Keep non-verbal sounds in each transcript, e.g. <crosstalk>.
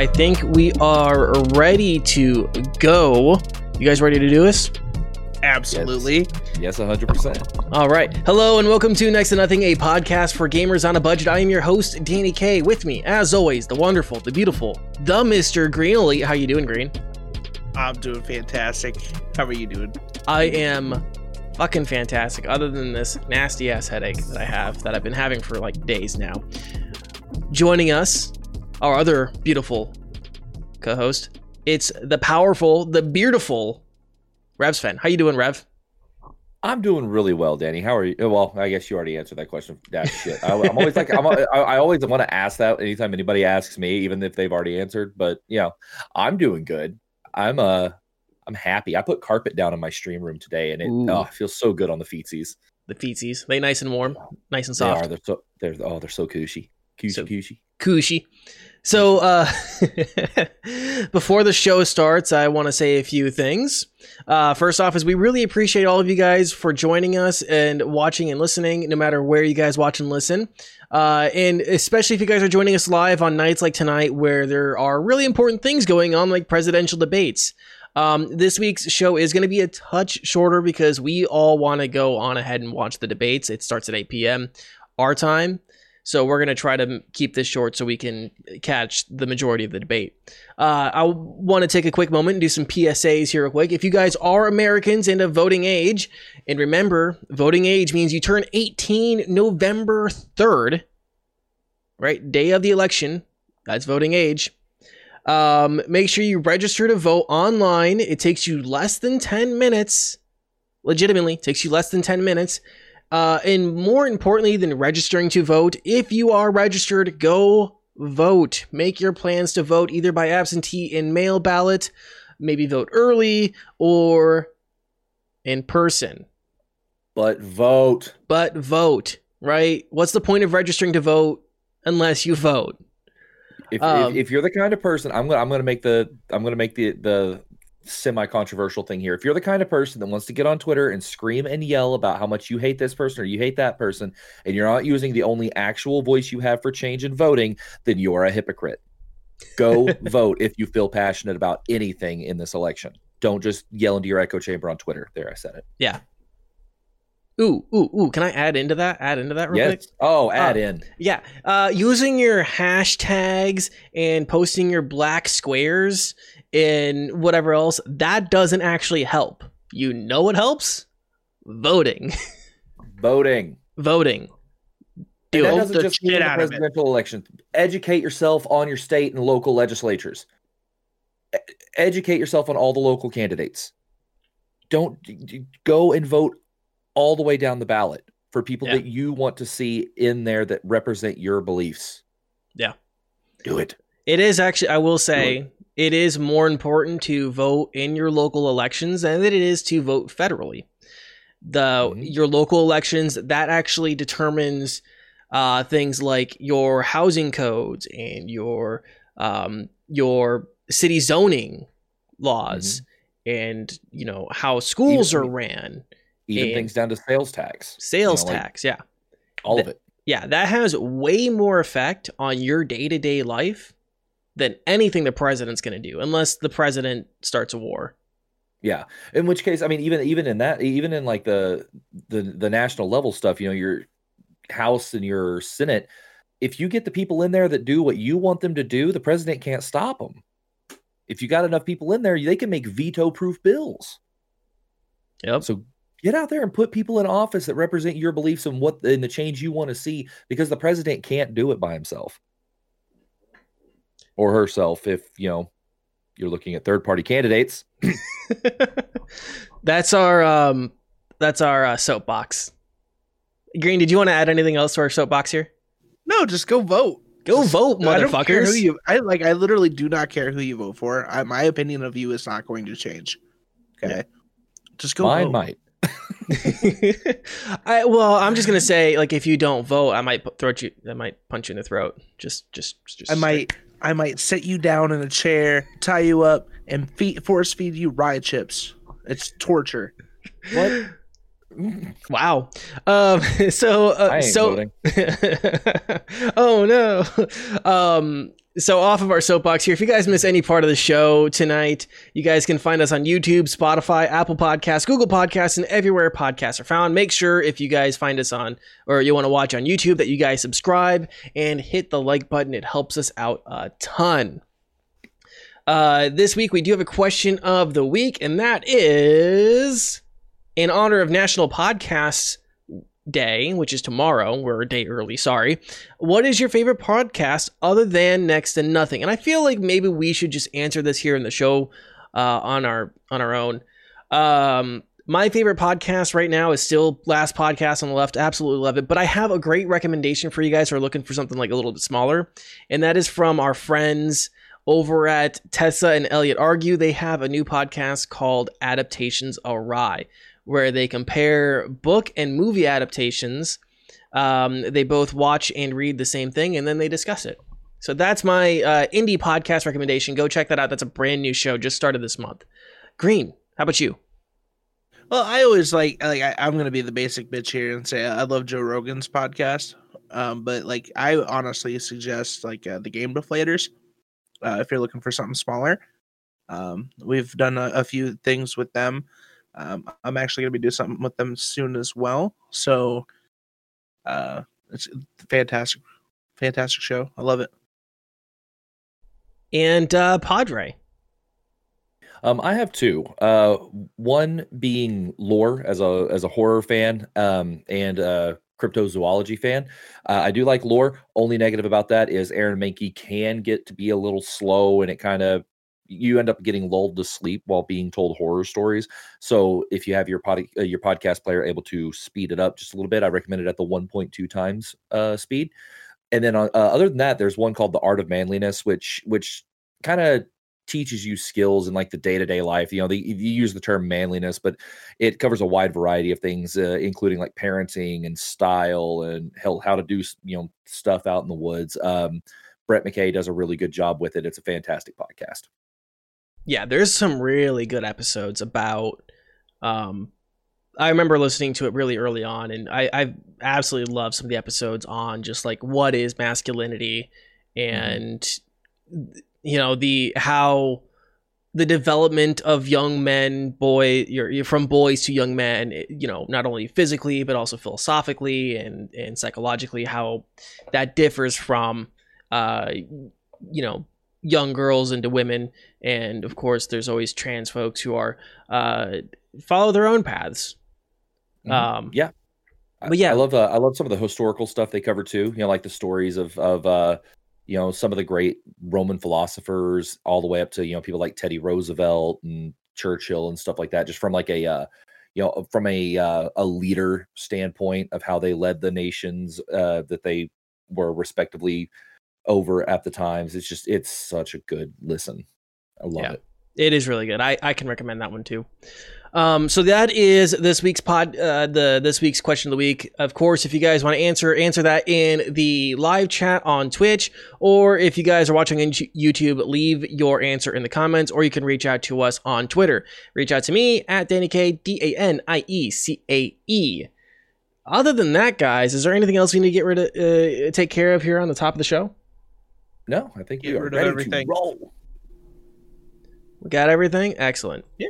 I think we are ready to go. You guys ready to do this? Absolutely. Yes, 100%. All right. Hello and welcome to Next to Nothing, a podcast for gamers on a budget. I am your host, Danny K. With me, as always, the wonderful, the beautiful, the Mr. Green Elite. How you doing, Green? I'm doing fantastic. How are you doing? I am fucking fantastic, other than this nasty ass headache that I have that I've been having for like days now. Joining us, our other beautiful co host, it's the powerful, the beautiful Rev Sven. How you doing, Rev? I'm doing really well, Danny. How are you? Well, I guess you already answered that question. That shit. I, am always like, I'm, I, I always want to ask that anytime anybody asks me, even if they've already answered. But you know, I'm doing good. I'm uh, I'm happy. I put carpet down in my stream room today, and it oh, feels so good on the feetsies. The feetsies, they nice and warm, nice and They soft. are. They're so. They're oh, they're so cushy. Cushy, So- cushy. Cushy. So, uh, <laughs> before the show starts, I want to say a few things. Uh, first off, is we really appreciate all of you guys for joining us and watching and listening, no matter where you guys watch and listen. Uh, and especially if you guys are joining us live on nights like tonight, where there are really important things going on, like presidential debates. Um, this week's show is going to be a touch shorter because we all want to go on ahead and watch the debates. It starts at 8 p.m. our time. So we're going to try to keep this short so we can catch the majority of the debate. Uh, I want to take a quick moment and do some PSAs here real quick. If you guys are Americans and of voting age, and remember, voting age means you turn 18 November 3rd, right? Day of the election. That's voting age. Um, make sure you register to vote online. It takes you less than 10 minutes. Legitimately, takes you less than 10 minutes. Uh, and more importantly than registering to vote, if you are registered, go vote. Make your plans to vote either by absentee and mail ballot, maybe vote early, or in person. But vote. But vote, right? What's the point of registering to vote unless you vote? If, Um, if, if you're the kind of person, I'm gonna I'm gonna make the I'm gonna make the the semi controversial thing here. If you're the kind of person that wants to get on Twitter and scream and yell about how much you hate this person or you hate that person, and you're not using the only actual voice you have for change in voting, then you're a hypocrite. Go <laughs> vote if you feel passionate about anything in this election. Don't just yell into your echo chamber on Twitter. There, I said it. Yeah. Ooh, ooh, ooh. Can I add into that? Add into that real quick? Oh, add Uh, in. Yeah, uh, using your hashtags and posting your black squares and whatever else, that doesn't actually help. You know what helps? Voting. <laughs> Voting. Voting. Do that doesn't the just shit mean the out of it. presidential election. Educate yourself on your state and local legislatures. E- educate yourself on all the local candidates. Don't go and vote all the way down the ballot for people Yeah. that you want to see in there that represent your beliefs. Yeah. Do it. It is actually, I will say, it is more important to vote in your local elections than it is to vote federally. The Mhm. your local elections that actually determines uh, things like your housing codes and your um, your city zoning laws and you know how schools Even- are ran, Even things down to sales tax. sales like- tax, yeah. All of it. Yeah, that has way more effect on your day to day life than anything the president's going to do, unless the president starts a war. Yeah. In which case, I mean, even even in that, even in like the the the national level stuff, you know, your House and your Senate, if you get the people in there that do what you want them to do, the president can't stop them. If you got enough people in there, they can make veto-proof bills. Yep. So get out there and put people in office that represent your beliefs and what and the change you want to see, because the president can't do it by himself or herself. If you know you're looking at third-party candidates. <laughs> that's our um, that's our uh, soapbox. Green, did you want to add anything else to our soapbox here? No, just go vote. Go Just- vote, I don't care who motherfuckers. you. I like. I literally do not care who you vote for. I, my opinion of you is not going to change. Okay, just go. Mine vote. might. <laughs> <laughs> I well, I'm just gonna say, like, if you don't vote, I might pu- throw you. I might punch you in the throat. Just, just, just. I might. I might sit you down in a chair, tie you up, and feed, force feed you rye chips. It's torture. What? <laughs> Wow. Um. <laughs> So. Uh, I ain't so. <laughs> oh no. Um. So off of our soapbox here, if you guys miss any part of the show tonight, you guys can find us on YouTube, Spotify, Apple Podcasts, Google Podcasts, and everywhere podcasts are found. Make sure if you guys find us on or you want to watch on YouTube that you guys subscribe and hit the like button. It helps us out a ton. Uh, this week we do have a question of the week, and that is in honor of National Podcasts Day, which is tomorrow. We're a day early, sorry. What is your favorite podcast other than Next to Nothing? And I feel like maybe we should just answer this here in the show uh, on our on our own. Um, my favorite podcast right now is still Last Podcast on the Left. Absolutely love it. But I have a great recommendation for you guys who are looking for something like a little bit smaller, and that is from our friends over at Tessa and Elliot Argue. They have a new podcast called Adaptations Awry where they compare book and movie adaptations. Um, they both watch and read the same thing, and then they discuss it. So that's my uh, indie podcast recommendation. Go check that out. That's a brand new show, just started this month. Green, how about you? Well, I always like like I, am gonna be the basic bitch here and say I love Joe Rogan's podcast. Um, but like I honestly suggest like uh, the Game Deflators uh, if you're looking for something smaller. Um, we've done a, a few things with them. Um, I'm actually going to be doing something with them soon as well. So uh, it's fantastic, fantastic show. I love it. And uh, Padre. Um, I have two. Uh, one being lore as a as a horror fan, um, and a cryptozoology fan. Uh, I do like lore. Only negative about that is Aaron Mahnke can get to be a little slow, and it kind of you end up getting lulled to sleep while being told horror stories. So if you have your pod, uh, your podcast player able to speed it up just a little bit, I recommend it at the 1.2 times uh, speed. And then uh, other than that, there's one called The Art of Manliness, which which kind of teaches you skills in like the day-to-day life you know they, you use the term manliness but it covers a wide variety of things uh, including like parenting and style and how to do you know stuff out in the woods um, brett mckay does a really good job with it it's a fantastic podcast yeah, there's some really good episodes about. Um, I remember listening to it really early on, and I, I absolutely love some of the episodes on just like what is masculinity, mm-hmm. and mm-hmm. you know the how the development of young men, boy, you're, you're from boys to young men. You know, not only physically but also philosophically and and psychologically, how that differs from, uh, you know, young girls into women and of course there's always trans folks who are uh follow their own paths. Mm-hmm. um yeah. but yeah. I love uh, i love some of the historical stuff they cover too you know like the stories of of uh you know some of the great roman philosophers all the way up to you know people like teddy roosevelt and churchill and stuff like that just from like a uh you know from a uh, a leader standpoint of how they led the nations uh that they were respectively over at the times. It's just it's such a good listen. I love yeah, it. It is really good. I, I can recommend that one too. Um, so that is this week's pod, uh, the this week's question of the week. Of course, if you guys want to answer, answer that in the live chat on Twitch, or if you guys are watching on YouTube, leave your answer in the comments, or you can reach out to us on Twitter. Reach out to me at Danny K D A N I E C A E. Other than that, guys, is there anything else we need to get rid of, uh, take care of here on the top of the show? No, I think Get we are ready everything. to roll. We got everything. Excellent. Yeah.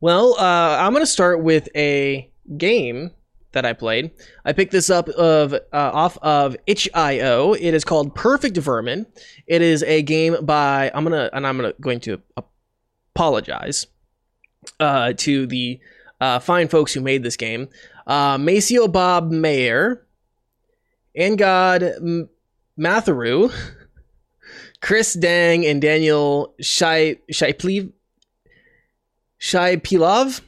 Well, uh, I'm going to start with a game that I played. I picked this up of uh, off of itch.io. It is called Perfect Vermin. It is a game by I'm gonna and I'm gonna going to apologize uh, to the uh, fine folks who made this game. Uh, Maceo Bob Mayer, and God Matharu, Chris Dang, and Daniel Shai Shaiplev. Shaipilov.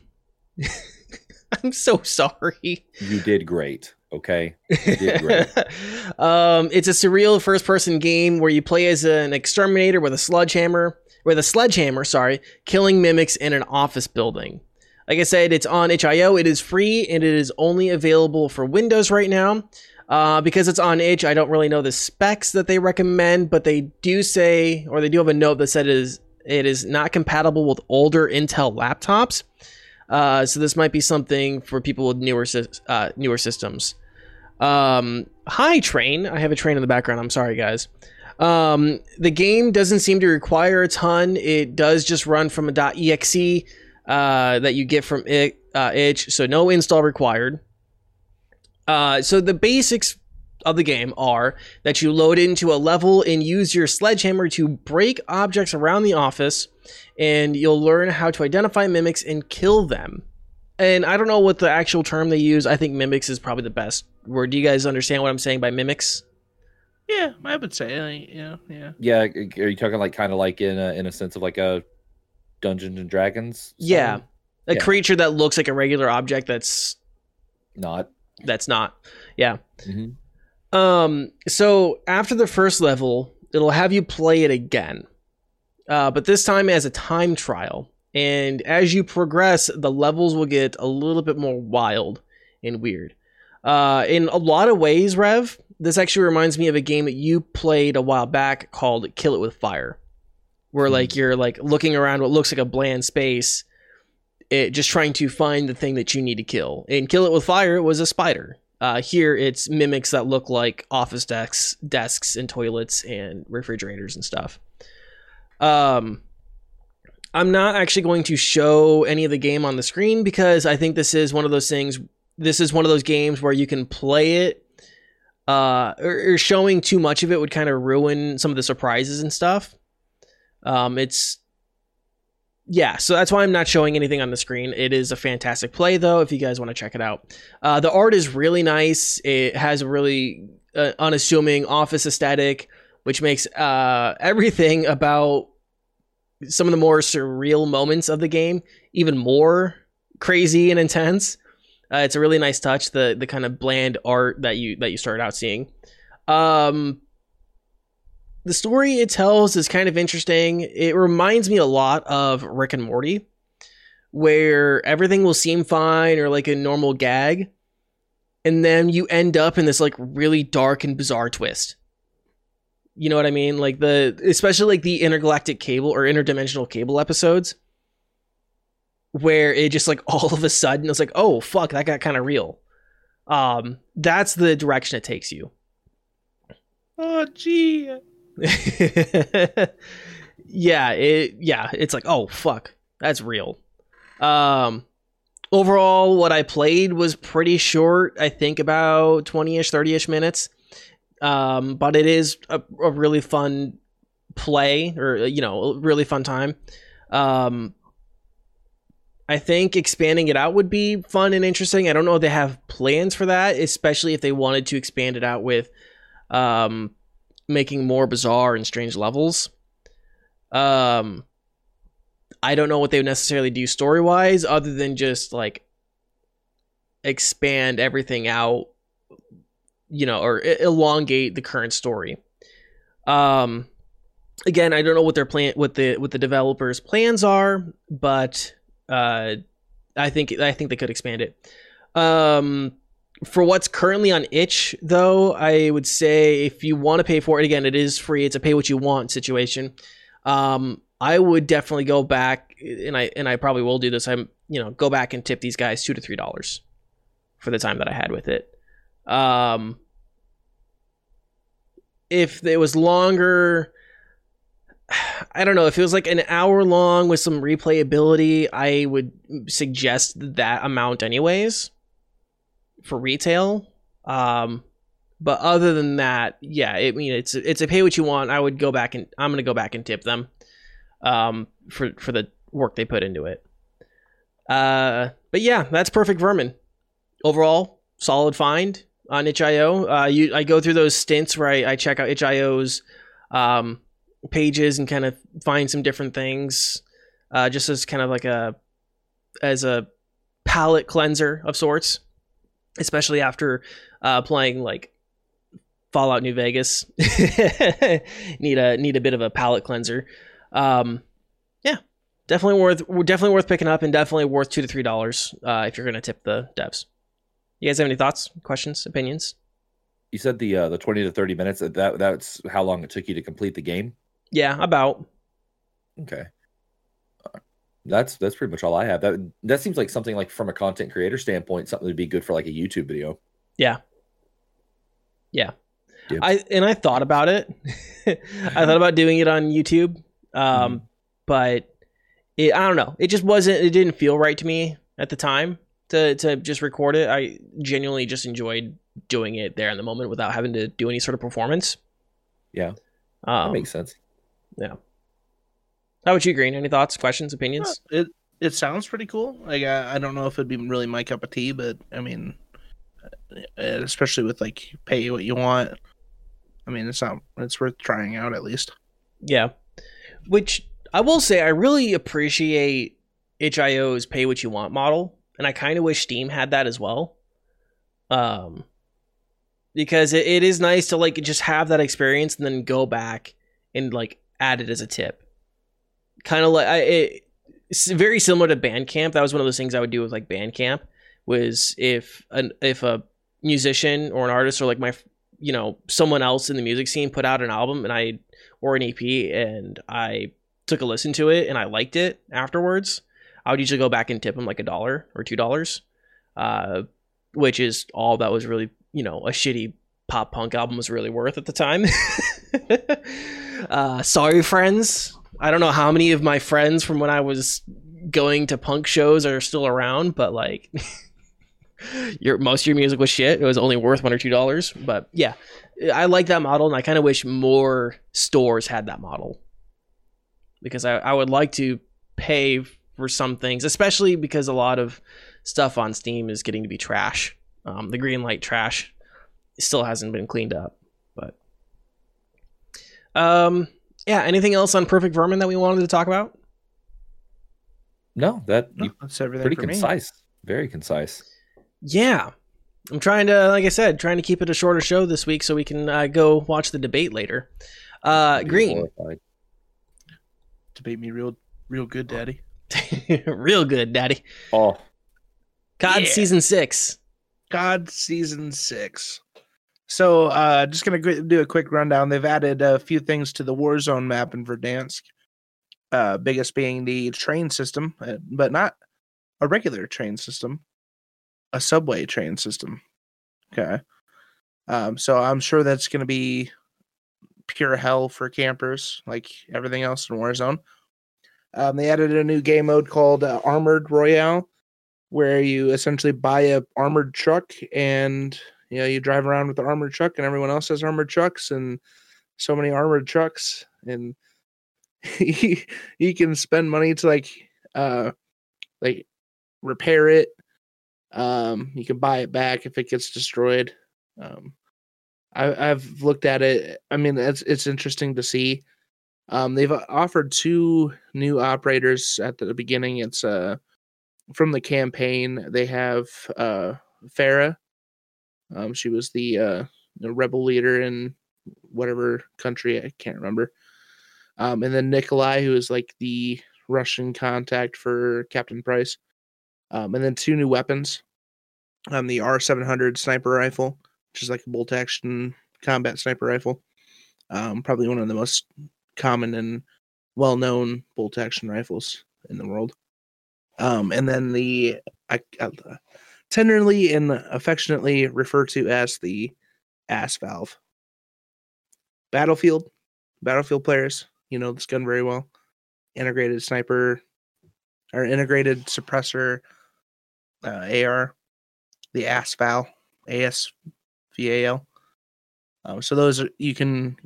<laughs> I'm so sorry. You did great. Okay. You did great. <laughs> um, it's a surreal first person game where you play as an exterminator with a sledgehammer, with a sledgehammer, sorry, killing mimics in an office building. Like I said, it's on itch.io. It is free and it is only available for Windows right now. Uh, because it's on itch, I don't really know the specs that they recommend, but they do say, or they do have a note that said it is it is not compatible with older Intel laptops. Uh, so this might be something for people with newer uh, newer systems. Um, hi, train. I have a train in the background. I'm sorry, guys. Um, the game doesn't seem to require a ton. It does just run from a .exe uh, that you get from it, uh, itch, so no install required. Uh, so the basics of the game are that you load into a level and use your sledgehammer to break objects around the office, and you'll learn how to identify mimics and kill them. And I don't know what the actual term they use. I think mimics is probably the best word. Do you guys understand what I'm saying by mimics? Yeah, I would say, like, yeah, yeah. Yeah, are you talking like kind of like in a in a sense of like a Dungeons and Dragons? Yeah, a Yeah. creature that looks like a regular object that's not. That's not. Yeah. Mhm. Um. So after the first level, it'll have you play it again, uh, but this time as a time trial. And as you progress, the levels will get a little bit more wild and weird. Uh, in a lot of ways, Rev, this actually reminds me of a game that you played a while back called Kill It with Fire, where Hmm. like you're like looking around what looks like a bland space, it just trying to find the thing that you need to kill. And Kill It with Fire was a spider. Uh, here it's mimics that look like office desks, desks and toilets and refrigerators and stuff. Um, I'm not actually going to show any of the game on the screen because I think this is one of those things. This is one of those games where you can play it. Uh, or, or showing too much of it would kind of ruin some of the surprises and stuff. Um, it's yeah, so that's why I'm not showing anything on the screen. It is a fantastic play, though, if you guys want to check it out. Uh, the art is really nice. It has a really uh, unassuming office aesthetic, which makes uh, everything about some of the more surreal moments of the game even more crazy and intense. Uh, it's a really nice touch. The the kind of bland art that you that you started out seeing. Um, the story it tells is kind of interesting. It reminds me a lot of Rick and Morty, where everything will seem fine or like a normal gag, and then you end up in this like really dark and bizarre twist. You know what I mean? Like the especially like the intergalactic cable or interdimensional cable episodes where it just like <laughs> all of a sudden it's like, "Oh, fuck, that got kind of real." Um that's the direction it takes you. Oh, gee. <laughs> yeah, it yeah, it's like, "Oh, fuck. That's real." Um overall what I played was pretty short. I think about 20ish, 30ish minutes. Um but it is a, a really fun play or you know, really fun time. Um I think expanding it out would be fun and interesting. I don't know if they have plans for that, especially if they wanted to expand it out with um making more bizarre and strange levels. Um I don't know what they would necessarily do story wise, other than just like expand everything out, you know, or elongate the current story. Um, again, I don't know what their plan, what the what the developers' plans are, but uh, I think I think they could expand it. Um, for what's currently on itch though i would say if you want to pay for it again it is free. It's a pay what you want situation. Um i would definitely go back and i and i probably will do this. I'm you know go back and tip these guys two to three dollars for the time that i had with it. Um if it was longer i don't know. If it was like an hour long with some replayability i would suggest that amount anyways for retail. Um, but other than that, yeah, I mean it's it's a pay what you want. I would go back and I'm gonna go back and tip them, um, for for the work they put into it. Uh, but yeah, that's perfect vermin. Overall, solid find on itch.io. Uh, you I go through those stints where I, I check out itch.io's um pages and kind of find some different things, uh, just as kind of like a as a palate cleanser of sorts especially after uh, playing like Fallout New Vegas. <laughs> need a need a bit of a palate cleanser. Um, yeah, definitely worth definitely worth picking up, and definitely worth two to three dollars uh, if you're gonna tip the devs. You guys have any thoughts, questions, opinions? You said the uh, the twenty to thirty minutes. That that's how long it took you to complete the game. Yeah, about. Okay. That's that's pretty much all I have. That that seems like something like from a content creator standpoint, something would be good for like a YouTube video. Yep. I and I thought about it. <laughs> I thought about doing it on YouTube, um, Mhm. but it, I don't know. It just wasn't. It didn't feel right to me at the time to to just record it. I genuinely just enjoyed doing it there in the moment without having to do any sort of performance. Yeah, that Um, makes sense. How about you, Green? Any thoughts, questions, opinions? It it sounds pretty cool. Like I, I don't know if it'd be really my cup of tea, but I mean, uh, especially with like pay what you want. I mean, it's not. It's worth trying out at least. Yeah. Which I will say, I really appreciate itch.io's pay what you want model, and I kind of wish Steam had that as well. Um, because it, it is nice to like just have that experience and then go back and like add it as a tip. Kind of like I, it, it's very similar to Bandcamp. That was one of those things I would do with like Bandcamp. Was if an if a musician or an artist or like my you know someone else in the music scene put out an album and I or an EP and I took a listen to it and I liked it afterwards, I would usually go back and tip them like a dollar or two dollars, uh, which is all that was really you know a shitty pop punk album was really worth at the time. <laughs> uh, sorry, friends. I don't know how many of my friends from when I was going to punk shows are still around, but like. <laughs> Your most of your music was shit. It was only worth one or two dollars, but yeah, I like that model, and I kind of wish more stores had that model because I, I would like to pay for some things, especially because a lot of stuff on Steam is getting to be trash. Um, the green light trash still hasn't been cleaned up, but um, yeah. Anything else on Perfect Vermin that we wanted to talk about? No, that No, you that's everything pretty for me. concise. Very concise. Yeah. I'm trying to, like I said, trying to keep it a shorter show this week so we can uh, go watch the debate later. Uh, Green, horrified. Debate me real, real good, Daddy. <laughs> real good, Daddy. Oh, COD Yeah. season six. COD season six. So, uh, just gonna do a quick rundown. They've added a few things to the Warzone map in Verdansk. Uh, biggest being the train system, uh, but not a regular train system, a subway train system. Okay. Um, so I'm sure that's gonna be pure hell for campers, like everything else in Warzone. Um, they added a new game mode called uh, Armored Royale, where you essentially buy a armored truck and you know you drive around with the armored truck, and everyone else has armored trucks, and so many armored trucks, and <laughs> you, can spend money to like uh like repair it. Um, you can buy it back if it gets destroyed. Um, I, I've looked at it. I mean, it's it's interesting to see. Um, they've uh, offered two new operators at the beginning. It's uh from the campaign. They have uh Farah. Um, she was the uh rebel leader in whatever country I can't remember. Um, and then Nikolai, who is like the Russian contact for Captain Price. Um, and then two new weapons. Um, the R700 sniper rifle, which is like a bolt action combat sniper rifle. Um, probably one of the most common and well known bolt action rifles in the world. Um, and then the I, I tenderly and affectionately referred to as the ass valve. Battlefield, Battlefield players, you know this gun very well. Integrated sniper or integrated suppressor uh, AR, the ass valve, ASVAL. Um, so those are, you can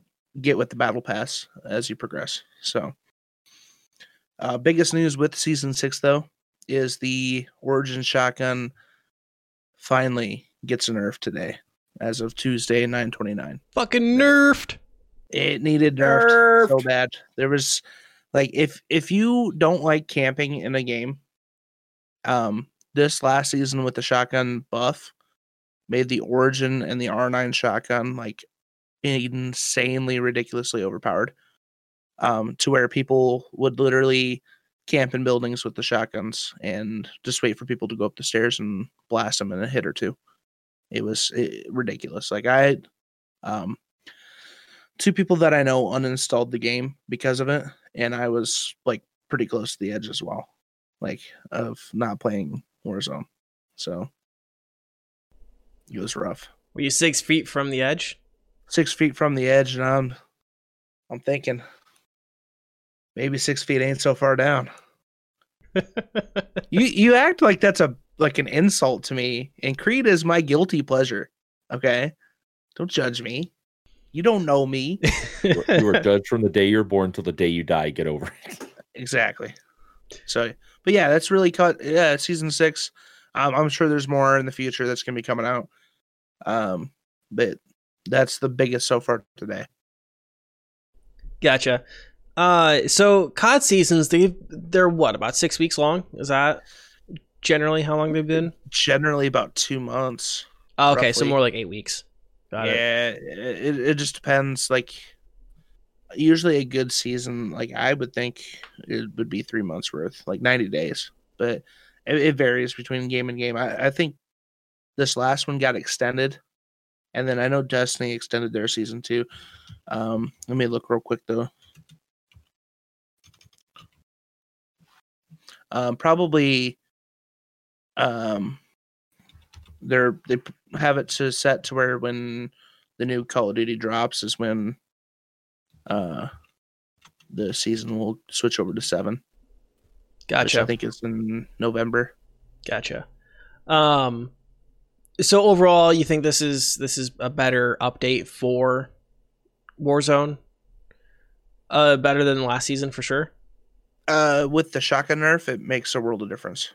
get with the battle pass as you progress. So, uh, biggest news with season six though is the Origin shotgun finally gets a nerf today, as of Tuesday, nine twenty nine. Fucking nerfed. It needed nerfed, so bad. There was like if if you don't like camping in a game, um, this last season with the shotgun buff made the Origin and the R9 shotgun like insanely ridiculously overpowered. Um, to where people would literally camp in buildings with the shotguns and just wait for people to go up the stairs and blast them in a hit or two. It was eh, ridiculous. Like I, um, two people that I know uninstalled the game because of it, and I was like pretty close to the edge as well, like of not playing Warzone. So it was rough. Were you six feet from the edge? six feet from the edge, and I'm I'm thinking maybe six feet ain't so far down. you you act like that's a like an insult to me, and Creed is my guilty pleasure. Okay, don't judge me. You don't know me You were- you were judged from the day you're born till the day you die. Get over it. exactly. So, but yeah, that's really cut. Yeah, season six. Um, I'm sure there's more in the future that's gonna be coming out. Um, but that's the biggest so far today. Gotcha. Uh, so COD seasons, they they're what about six weeks long? Is that generally how long they've been? Generally about two months. Oh, okay, so more like eight weeks. Got it. yeah, it, it just depends. Like, usually a good season, like I would think it would be three months worth, like 90 days, but it, it varies between game and game. I, I think this last one got extended, and then I know Destiny extended their season too. Um, let me look real quick though. Um, probably, um, they're they have it to set to where when the new Call of Duty drops is when uh the season will switch over to seven. Gotcha. I think it's in November. Gotcha. Um, so overall, you think this is this is a better update for Warzone? Uh, better than last season for sure. Uh with the shotgun nerf, it makes a world of difference.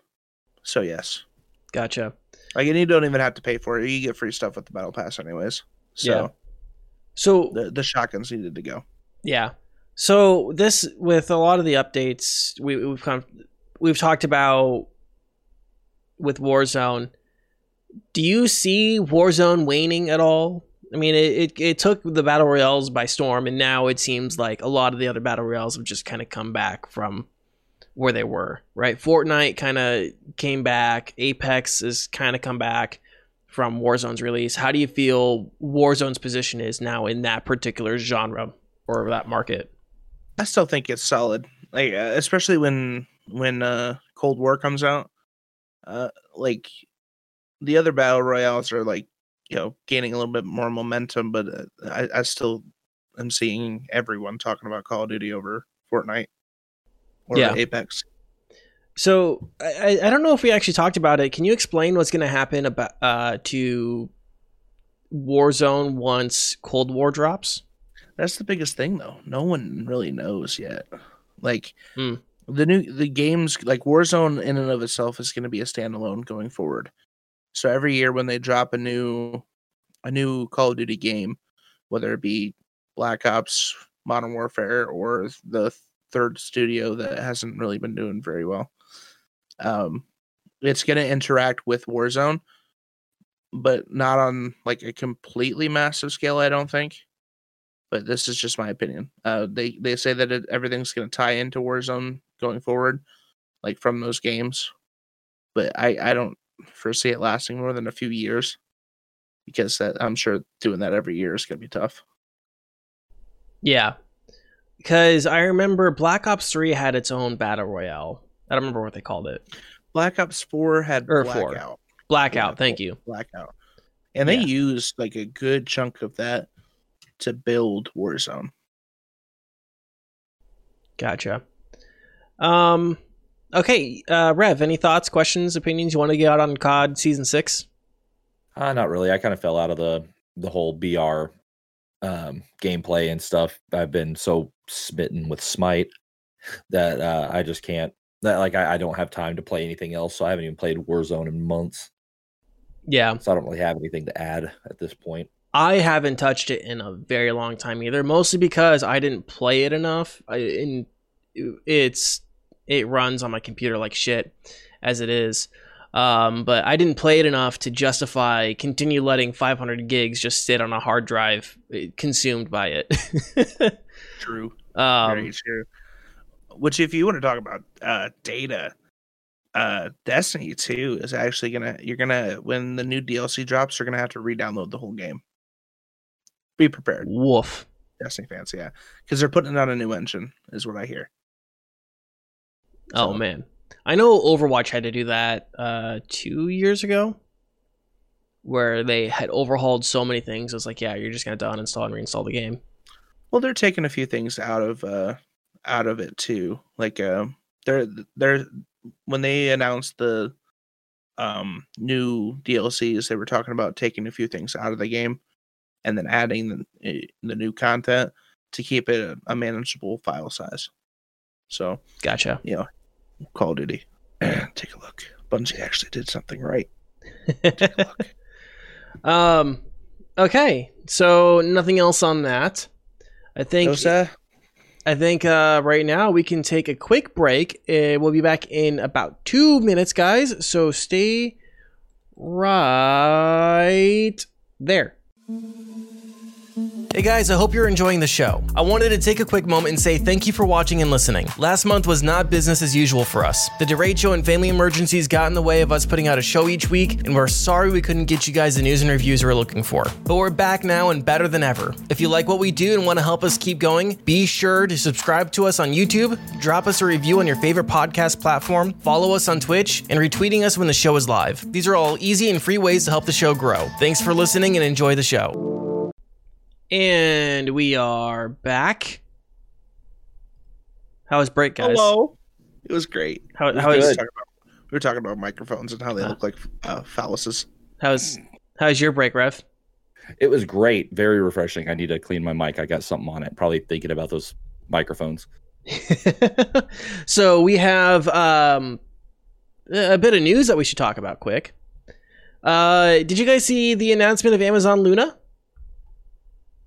So yes. Gotcha. Like and you don't even have to pay for it. You get free stuff with the battle pass anyways. So Yeah. So the, the shotguns needed to go. Yeah. So this with a lot of the updates we, we've kind of, we've talked about with Warzone. Do you see Warzone waning at all? I mean, it, it, it took the battle royales by storm, and now it seems like a lot of the other battle royales have just kind of come back from where they were. Right? Fortnite kind of came back. Apex has kind of come back from Warzone's release. How do you feel Warzone's position is now in that particular genre or that market? I still think it's solid. Like uh, especially when when uh Cold War comes out. Uh like the other battle royales are like, you know, gaining a little bit more momentum, but uh, I I still am seeing everyone talking about Call of Duty over Fortnite or Yeah. Apex. So I, I don't know if we actually talked about it. Can you explain what's going to happen about uh, to Warzone once Cold War drops? That's the biggest thing though. No one really knows yet. Like Hmm. the new the games like Warzone in and of itself is going to be a standalone going forward. So every year when they drop a new a new Call of Duty game, whether it be Black Ops, Modern Warfare, or the third studio that hasn't really been doing very well, um, it's going to interact with Warzone, but not on like a completely massive scale. I don't think but this is just my opinion. Uh, they they say that it, everything's going to tie into Warzone going forward, like from those games. But I I don't foresee it lasting more than a few years, because that I'm sure doing that every year is going to be tough. Yeah, because I remember Black Ops Three had its own battle royale. I don't remember what they called it. Black Ops Four had Or blackout, Blackout. Yeah, Thank you. blackout, and they Yeah. used like a good chunk of that to build Warzone. Gotcha. Um. Okay, uh, Rev. Any thoughts, questions, opinions you want to get out on COD season six? Uh, not really. I kind of fell out of the the whole BR um, gameplay and stuff. I've been so smitten with Smite that uh, I just can't. That like I, I don't have time to play anything else. So I haven't even played Warzone in months. Yeah, So I don't really have anything to add at this point. I haven't touched it in a very long time either. Mostly because I didn't play it enough. I, and it's it runs on my computer like shit as it is. Um, but I didn't play it enough to justify continue letting 500 gigs just sit on a hard drive eh, consumed by it. <laughs> True. um, Very true. Which, if you want to talk about uh, data, uh, Destiny Two is actually gonna. You're gonna when the new DLC drops, you're gonna have to re-download the whole game. Be prepared, woof. Destiny fans. Yeah, because they're putting out a new engine, is what I hear. Oh man, I know Overwatch had to do that uh, two years ago. where they had overhauled so many things. It was like, yeah, you're just gonna have to uninstall and reinstall the game. Well, they're taking a few things out of uh out of it too. Like uh, they're they're when they announced the um new DLCs, they were talking about taking a few things out of the game and then adding the eh, the new content to keep it a, a manageable file size. So Gotcha. you know, Call of Duty. <clears throat> Take a look. Bungie actually did something right. Take a look. <laughs> um, okay, so nothing else on that. I think I think uh, right now we can take a quick break. Uh, we'll be back in about two minutes, guys. So stay right there. Hey guys, I hope you're enjoying the show. I wanted to take a quick moment and say thank you for watching and listening. Last month was not business as usual for us. The derecho and family emergencies got in the way of us putting out a show each week, and we're sorry we couldn't get you guys the news and reviews we are looking for. But we're back now and better than ever. If you like what we do and want to help us keep going, be sure to subscribe to us on YouTube, drop us a review on your favorite podcast platform, follow us on Twitch, and retweeting us when the show is live. These are all easy and free ways to help the show grow. Thanks for listening and enjoy the show. And we are back. How was break, guys? Hello. It was great. How, was how We were, good. talking about, we were talking about microphones and how they Ah. look like uh, phalluses. how's how's your break, Rev? It was great, very refreshing. I need to clean my mic. I got something on it. Probably thinking about those microphones. <laughs> so we have um, a bit of news that we should talk about quick. Uh, did you guys see the announcement of Amazon Luna?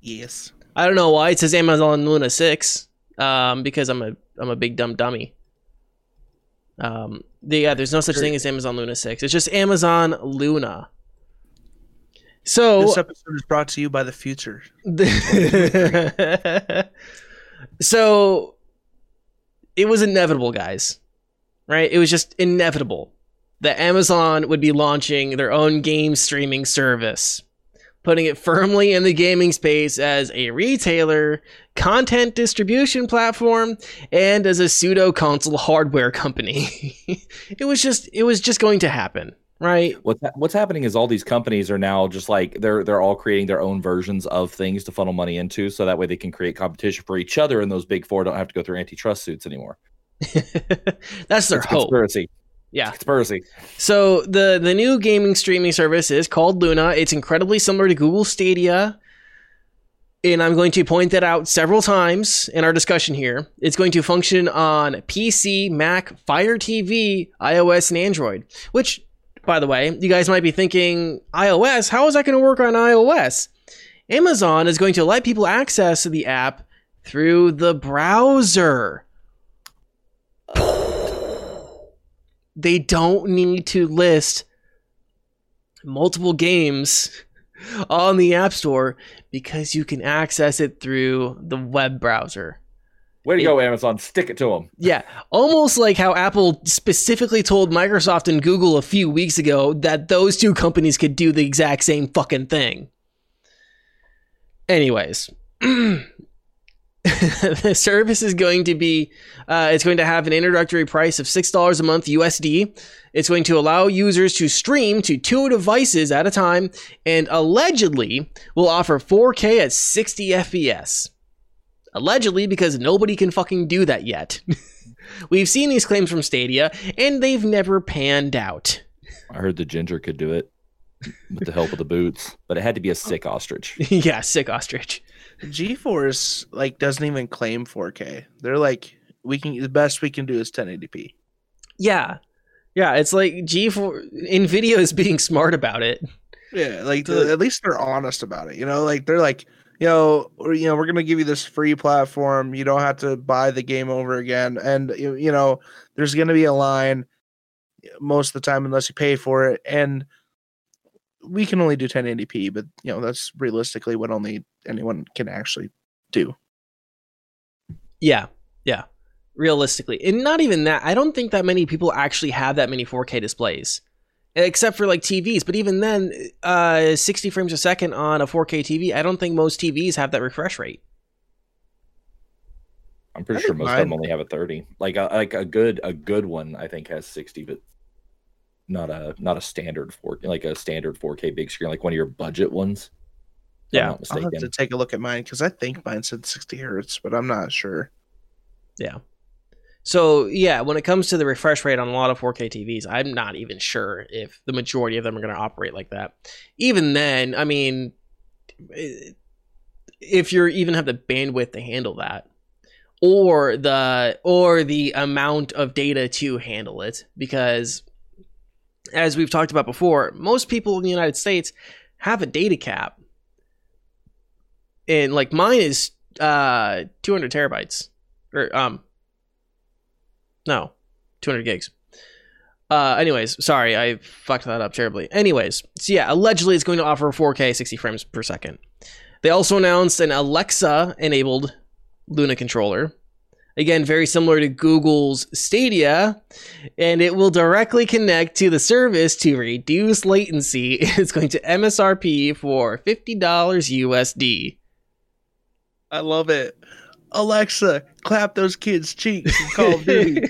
Yes. I don't know why it says Amazon Luna six. Um, because I'm a I'm a big dumb dummy. Um, the, yeah, there's no such thing as Amazon Luna six. It's just Amazon Luna. So This episode is brought to you by the future. <laughs> so it was inevitable, guys. Right? It was just inevitable that Amazon would be launching their own game streaming service, putting it firmly in the gaming space as a retailer, content distribution platform, and as a pseudo console hardware company. <laughs> it was just it was just going to happen, right? What's what's happening is all these companies are now just like they're they're all creating their own versions of things to funnel money into, so that way they can create competition for each other, and those big four don't have to go through antitrust suits anymore. <laughs> That's their It's hope. conspiracy. Yeah. Conspiracy. So the the new gaming streaming service is called Luna. It's incredibly similar to Google Stadia. And I'm going to point that out several times in our discussion here. It's going to function on PC, Mac, Fire TV, iOS, and Android. Which, by the way, you guys might be thinking, iOS, how is that going to work on iOS? Amazon is going to let people access the app through the browser. They don't need to list multiple games on the App Store because you can access it through the web browser. Way to go, Amazon! Stick it to them. Yeah, almost like how Apple specifically told Microsoft and Google a few weeks ago that those two companies could do the exact same fucking thing. Anyways, <clears throat> the <laughs> service is going to be uh, it's going to have an introductory price of $6 a month USD. It's going to allow users to stream to two devices at a time and allegedly will offer 4K at 60 FPS. Allegedly, because nobody can fucking do that yet. <laughs> We've seen these claims from Stadia, and they've never panned out. I heard the ginger could do it with the help of the boots, but it had to be a sick ostrich. <laughs> yeah, sick ostrich. GeForce like doesn't even claim 4K. They're like we can the best we can do is 1080p. Yeah. Yeah, it's like GeForce Nvidia is being smart about it. Yeah, like The- at least they're honest about it. You know, like they're like, you know, or, you know, we're gonna give you this free platform. You don't have to buy the game over again, and you, you know, there's gonna be a line most of the time unless you pay for it, and we can only do 1080p, but you know that's realistically what only anyone can actually do. Yeah. Yeah. Realistically. And not even that. I don't think that many people actually have that many 4K displays. Except for like TVs, but even then, uh, 60 frames a second on a 4K TV, I don't think most TVs have that refresh rate. I'm pretty sure think most of them only have a 30. Like a, like a good a good one, I think has 60, but not a not a standard four like a standard 4K big screen, like one of your budget ones. if I'm Yeah. not I'll have to take a look at mine because I think mine said 60 hertz, but I'm not sure. Yeah. So yeah, when it comes to the refresh rate on a lot of 4K TVs, I'm not even sure if the majority of them are going to operate like that. Even then, I mean, eh, if you're even have the bandwidth to handle that, or the or the amount of data to handle it, because as we've talked about before, most people in the United States have a data cap, and like mine is uh 200 terabytes, or um no, 200 gigs. Uh, anyways, sorry, I fucked that up terribly. Anyways, so yeah, allegedly it's going to offer 4K 60 frames per second. They also announced an Alexa enabled Luna controller. Again, very similar to Google's Stadia, and it will directly connect to the service to reduce latency. <laughs> It's going to MSRP for $50 USD. I love it. Alexa, clap those kids' cheeks in Call of Duty.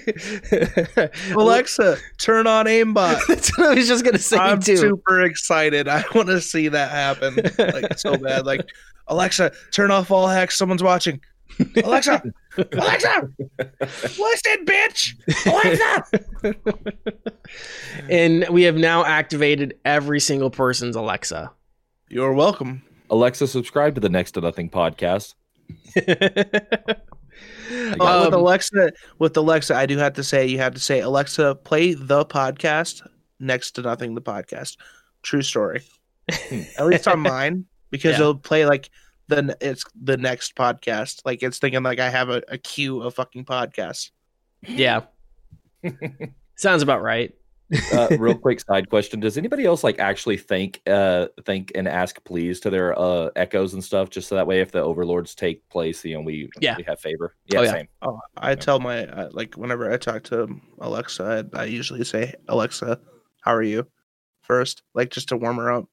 <laughs> Alexa, turn on aimbot. <laughs> That's what I was just gonna say I'm too. super excited. I want to see that happen like so bad. Like Alexa, turn off all hacks. Someone's watching. Alexa, <laughs> Alexa, listen, bitch. Alexa. <laughs> and we have now activated every single person's Alexa. You're welcome. Alexa, subscribe to the Next to Nothing podcast. <laughs> Uh, with Um, Alexa, with Alexa, I do have to say, you have to say, Alexa, play the podcast next to nothing. The podcast, true story. At least on mine, because Yeah. it'll play like the it's the next podcast. Like it's thinking like I have a, a queue of fucking podcasts. yeah. <laughs> Sounds about right. uh, <laughs> real quick side question: Does anybody else like actually think, uh, think and ask please to their uh echoes and stuff, just so that way if the overlords take place, you know, we Yeah. we have favor. Yeah, Oh, yeah. same. Oh, I tell my uh, like whenever I talk to Alexa, I, I usually say, Alexa, how are you? First, like just to warm her up.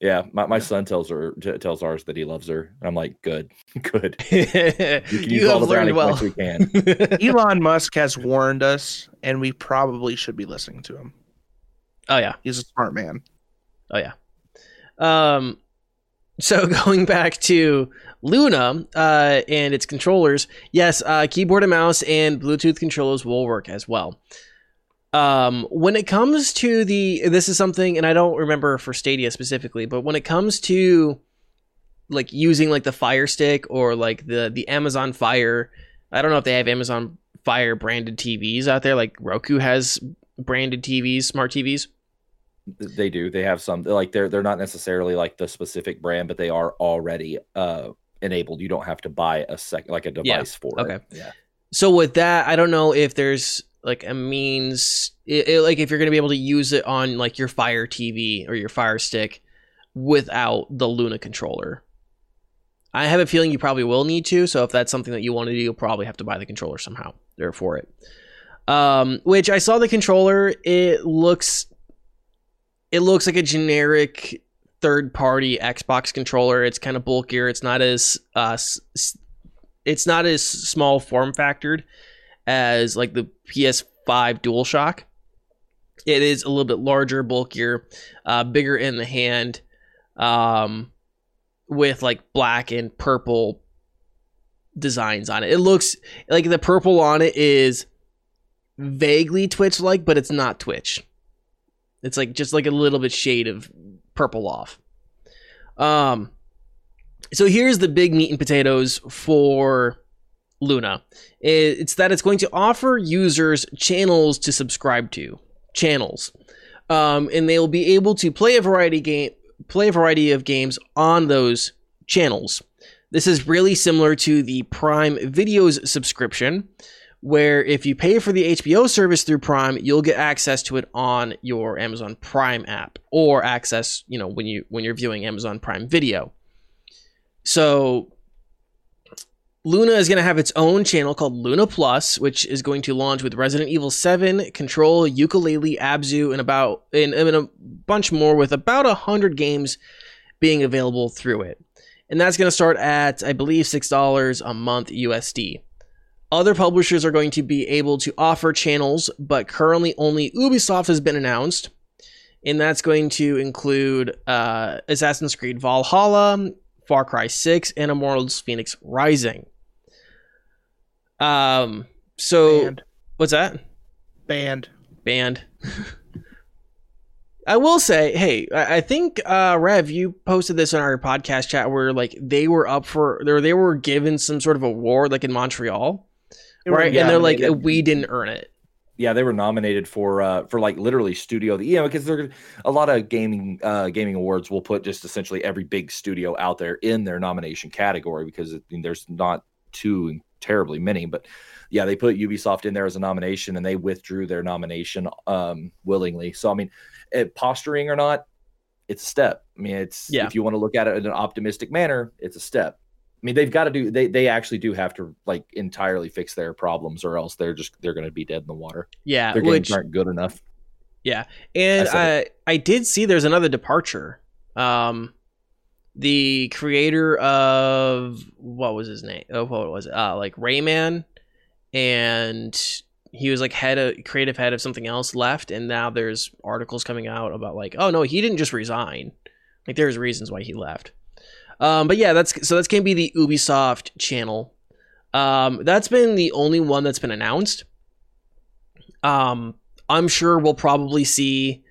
Yeah, my, my Yeah. son tells her t- tells ours that he loves her, and I'm like, good, <laughs> good. <laughs> you, We can use all have the brownie learned well. points we can. <laughs> Elon Musk has warned us, and we probably should be listening to him. oh yeah. He's a smart man. Oh yeah. Um so going back to Luna uh, and its controllers, yes, uh, keyboard and mouse and Bluetooth controllers will work as well. Um, when it comes to the, this is something, and I don't remember for Stadia specifically, but when it comes to like using like the Fire Stick or like the the Amazon Fire, I don't know if they have Amazon Fire branded TVs out there. Like Roku has branded TVs, smart TVs. they do. They have some like they're they're not necessarily like the specific brand, but they are already uh enabled. You don't have to buy a sec like a Yeah, device for okay. it. Yeah. So with that, I don't know if there's like a means, it, it- like if you're gonna be able to use it on like your Fire TV or your Fire Stick without the Luna controller. I have a feeling you probably will need to. So if that's something that you want to do, you'll probably have to buy the controller somehow. There for it. Um, which I saw the controller. It looks, it looks like a generic third-party Xbox controller. It's kind of bulkier. It's not as uh, it's not as small form factored as like the PS5 DualShock. It is a little bit larger, bulkier, uh, bigger in the hand, um, with like black and purple designs on it. It looks like the purple on it is vaguely Twitch like, but it's not Twitch. It's like just like a little bit shade of purple off. Um, so here's the big meat and potatoes for Luna. It's that it's going to offer users channels to subscribe to, channels, um, and they will be able to play a variety game, play a variety of games on those channels. This is really similar to the Prime Videos subscription, where if you pay for the HBO service through Prime, you'll get access to it on your Amazon Prime app, or access, you know, when you when you're viewing Amazon Prime Video. So Luna is going to have its own channel called Luna Plus, which is going to launch with Resident Evil 7, Control, Yooka-Laylee, Abzu, and about and, and a bunch more with about a hundred games being available through it. And that's going to start at I believe six dollars a month USD. Other publishers are going to be able to offer channels, but currently only Ubisoft has been announced. and that's going to include uh, Assassin's Creed Valhalla, Far Cry 6, and Immortals Fenyx Rising. Um, so Banned. what's that? Banned. Banned. <laughs> I will say, hey, I I think uh, Rev, you posted this in our podcast chat where like they were up for, or they were given some sort of award, like in Montreal, They were right? and they're like, we didn't earn it. yeah, they were nominated for uh for like literally studio. You know, because they're a lot of gaming uh gaming awards will put just essentially every big studio out there in their nomination category because I mean, there's not too terribly many, but yeah, they put Ubisoft in there as a nomination and they withdrew their nomination um willingly. So I mean, eh, posturing or not, it's a step. I mean, it's Yeah. if you want to look at it in an optimistic manner, it's a step. I mean, they've got to do they they actually do have to like entirely fix their problems or else they're just they're going to be dead in the water Yeah, their which games aren't good enough. Yeah, and I I I did see there's another departure. Um, the creator of what was his name? Oh, what was it? Uh, like Rayman, and he was like head of creative head of something else left, and now there's articles coming out about like, oh no, he didn't just resign. Like there's reasons why he left. Um, but yeah, that's so that's gonna be the Ubisoft channel. Um, that's been the only one that's been announced. Um, I'm sure we'll probably see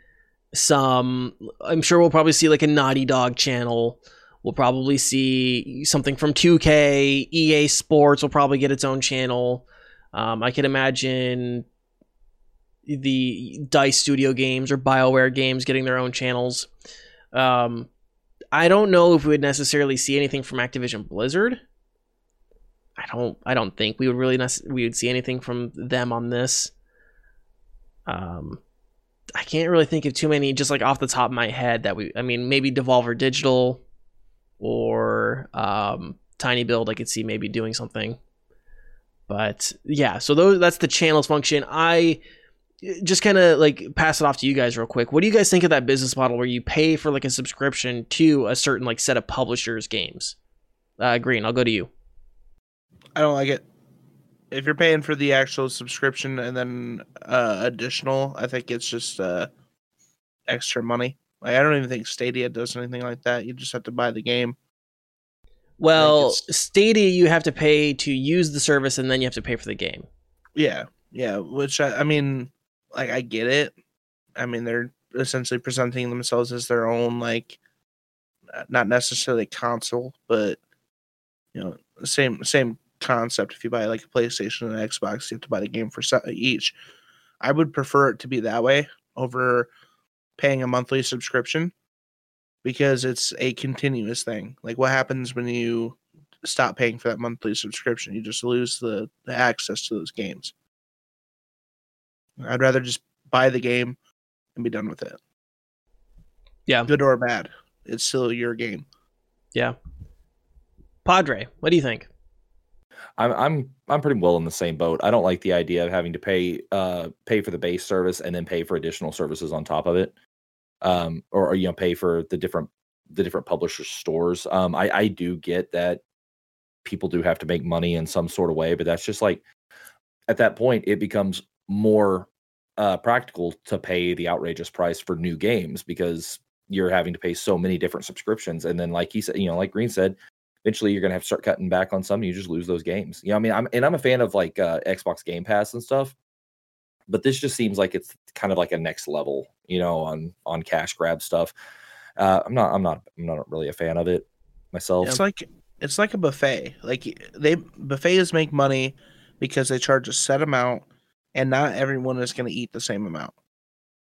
some. I'm sure we'll probably see like a Naughty Dog channel. We'll probably see something from 2K. EA Sports will probably get its own channel. Um, I can imagine the Dice Studio games or BioWare games getting their own channels. Um, I don't know if we would necessarily see anything from Activision Blizzard. I don't. I don't think we would really we would see anything from them on this. Um, I can't really think of too many just like off the top of my head that we. I mean, maybe Devolver Digital or um, Tiny Build. I could see maybe doing something. But yeah, so those that's the channels function. I just kind of like pass it off to you guys real quick. What do you guys think of that business model where you pay for like a subscription to a certain like set of publishers' games? Uh, Green, I'll go to you. I don't like it. If you're paying for the actual subscription and then uh, additional, I think it's just uh, extra money. Like I don't even think Stadia does anything like that. You just have to buy the game. Well, Stadia, you have to pay to use the service, and then you have to pay for the game. Yeah, yeah. Which I, I mean, like I get it. I mean, they're essentially presenting themselves as their own like, not necessarily console, but you know, same same concept. If you buy like a PlayStation and an Xbox, you have to buy the game for each. I would prefer it to be that way over paying a monthly subscription because it's a continuous thing. Like what happens when you stop paying for that monthly subscription? You just lose the, the access to those games. I'd rather just buy the game and be done with it. Yeah. Good or bad. It's still your game. Yeah. Padre, what do you think? I'm I'm I'm pretty well in the same boat. I don't like the idea of having to pay uh pay for the base service and then pay for additional services on top of it. Um or, or you know pay for the different the different publisher stores. Um I I do get that people do have to make money in some sort of way, but that's just like at that point it becomes more uh practical to pay the outrageous price for new games because you're having to pay so many different subscriptions and then like he said, you know, like Green said, eventually you're gonna have to start cutting back on some. And you just lose those games. You know, I mean, I'm and I'm a fan of like uh, Xbox Game Pass and stuff, but this just seems like it's kind of like a next level, you know, on on cash grab stuff. Uh, I'm not, I'm not, I'm not really a fan of it myself. It's like it's like a buffet. Like they buffets make money because they charge a set amount, and not everyone is going to eat the same amount.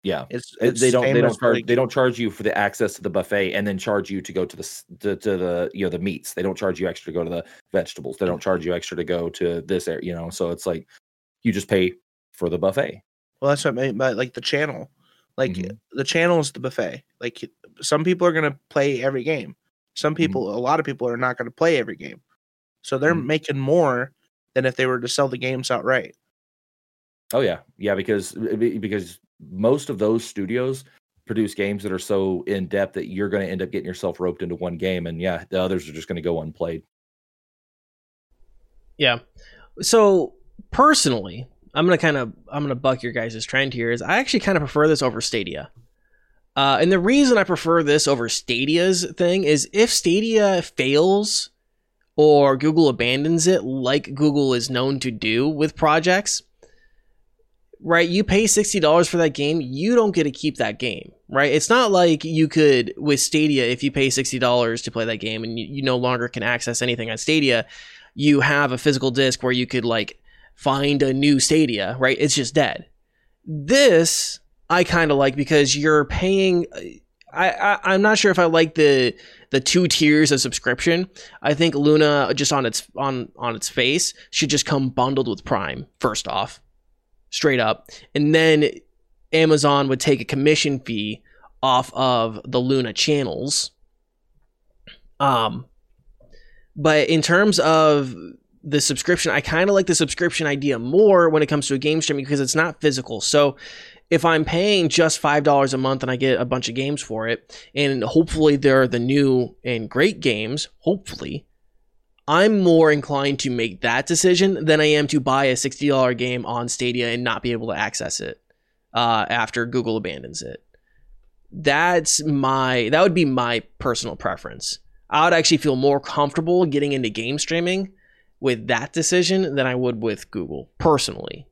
Yeah, It's, it's they don't, they don't charge, they don't charge you for the access to the buffet and then charge you to go to the to, to the you know the meats. They don't charge you extra to go to the vegetables. They don't charge you extra to go to this area. You know, so it's like you just pay for the buffet. Well, that's what I mean by like the channel. Like Mhm. the channel is the buffet. Like some people are going to play every game. Some people, a lot of people, are not going to play every game. So they're Mhm. making more than if they were to sell the games outright. Oh yeah, yeah, because uh, because most of those studios produce games that are so in depth that you're going to end up getting yourself roped into one game, and yeah, the others are just going to go unplayed. Yeah. So personally, I'm gonna kind of I'm gonna buck your guys' trend here. Is I actually kind of prefer this over Stadia. Uh, and the reason I prefer this over Stadia's thing is if Stadia fails or Google abandons it, like Google is known to do with projects, right? You pay $60 for that game, you don't get to keep that game, right? It's not like you could, with Stadia, if you pay $60 to play that game and you, you no longer can access anything on Stadia, you have a physical disc where you could like find a new Stadia, right? It's just dead. This I kind of like because you're paying. I, I I'm not sure if I like the the two tiers of subscription. I think Luna just on its on on its face should just come bundled with Prime first off, straight up, and then Amazon would take a commission fee off of the Luna channels. Um, but in terms of the subscription, I kind of like the subscription idea more when it comes to a game streaming because it's not physical. So if I'm paying just $5 a month and I get a bunch of games for it, and hopefully they're the new and great games, hopefully, I'm more inclined to make that decision than I am to buy a $60 game on Stadia and not be able to access it uh, after Google abandons it. That's my, that would be my personal preference. I would actually feel more comfortable getting into game streaming with that decision than I would with Google personally.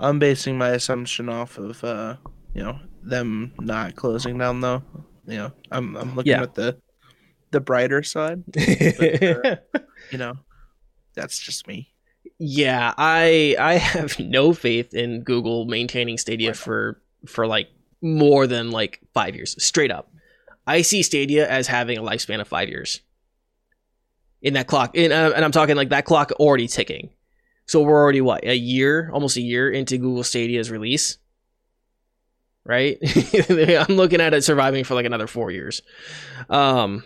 I'm basing my assumption off of uh, you know, them not closing down though. You know, I'm I'm looking Yeah. at the the brighter side. <laughs> But, uh, you know, that's just me. yeah, I I have no faith in Google maintaining Stadia for for like more than like 5 years straight up. I see Stadia as having a lifespan of 5 years. In that clock, in, uh, and I'm talking like that clock already ticking. So we're already what a year, almost a year into Google Stadia's release, right? <laughs> I'm looking at it surviving for like another four years. Um,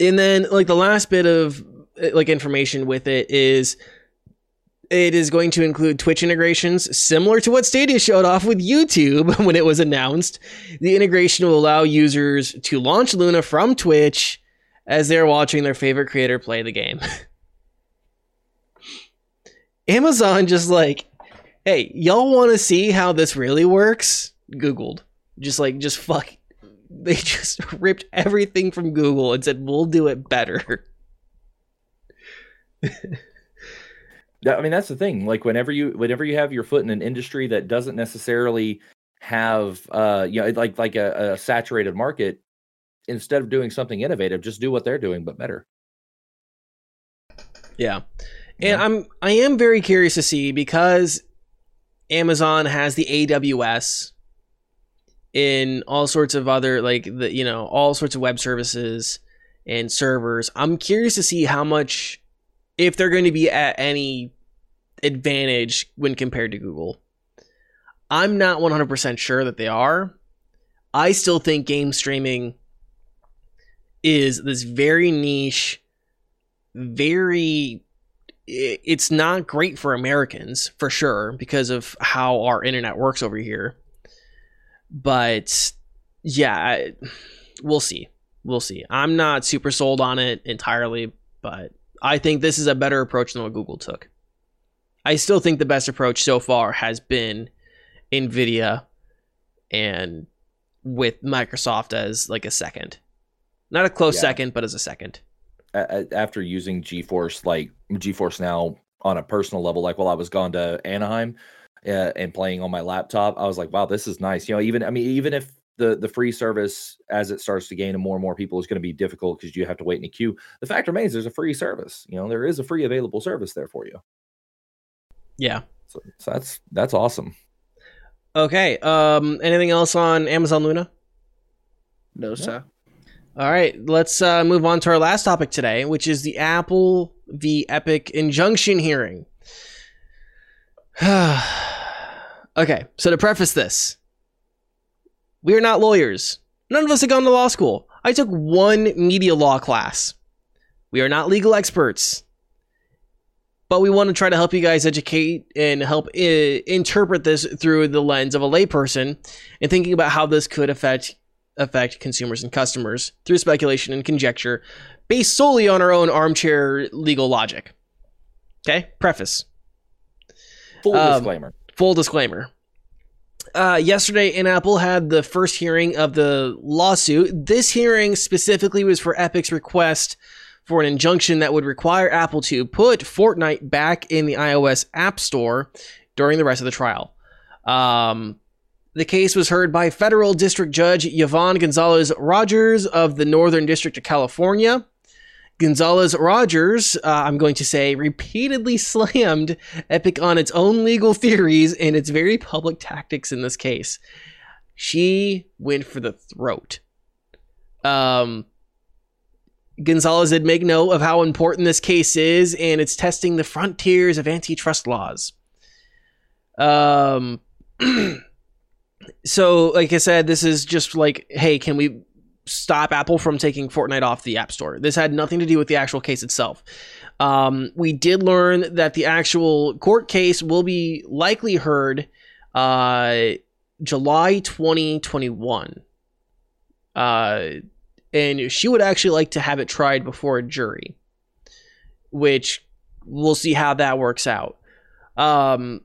and then like the last bit of uh, like information with it is it is going to include Twitch integrations similar to what Stadia showed off with YouTube <laughs> when it was announced. The integration will allow users to launch Luna from Twitch as they're watching their favorite creator play the game. <laughs> Amazon just like, hey, y'all want to see how this really works? Googled. Just like, just fuck. They <laughs> just ripped everything from Google and said, we'll do it better. <laughs> Yeah, I mean that's the thing. Like whenever you whenever you have your foot in an industry that doesn't necessarily have uh you know like like a, a saturated market, instead of doing something innovative, just do what they're doing but better. Yeah. Yeah. And I'm I am very curious to see because Amazon has the AWS in all sorts of other like the you know all sorts of web services and servers. I'm curious to see how much if they're going to be at any advantage when compared to Google. I'm not 100% sure that they are. I still think game streaming is this very niche very it's not great for Americans for sure because of how our internet works over here. But yeah, I- we'll see. We'll see. I'm not super sold on it entirely, but I think this is a better approach than what Google took. I still think the best approach so far has been Nvidia and with Microsoft as like a second. Not a close Yeah. second, but as a second. After using GeForce like GeForce now on a personal level, like while I was gone to Anaheim uh, and playing on my laptop, I was like, wow, this is nice. You know, even I mean, even if the the free service as it starts to gain and more and more people is going to be difficult because you have to wait in a queue. The fact remains, there's a free service. You know, there is a free available service there for you. Yeah. So, so that's that's awesome. Okay. Um. Anything else on Amazon Luna? No, sir. All right. Let's uh, move on to our last topic today, which is the Apple v. Epic injunction hearing. <sighs> okay. So to preface this, we are not lawyers. None of us have gone to law school. I took one media law class. We are not legal experts. But we want to try to help you guys educate and help I- interpret this through the lens of a layperson and thinking about how this could affect affect consumers and customers through speculation and conjecture based solely on our own armchair legal logic. Okay? Preface. Full Um, disclaimer. Full disclaimer. Uh, yesterday, and Apple had the first hearing of the lawsuit. This hearing specifically was for Epic's request for an injunction that would require Apple to put Fortnite back in the iOS App Store during the rest of the trial. Um, the case was heard by federal district judge Yvonne Gonzalez Rogers of the Northern District of California. Gonzalez Rogers, uh, I'm going to say, repeatedly <laughs> slammed Epic on its own legal theories and its very public tactics in this case. She went for the throat. Um, Gonzalez did make note of how important this case is, and it's testing the frontiers of antitrust laws. Um, <clears throat> so, like I said, this is just like, hey, can we stop Apple from taking Fortnite off the App Store. This had nothing to do with the actual case itself. Um, we did learn that the actual court case will be likely heard uh, July 2021. Uh, and she would actually like to have it tried before a jury, which we'll see how that works out. Um,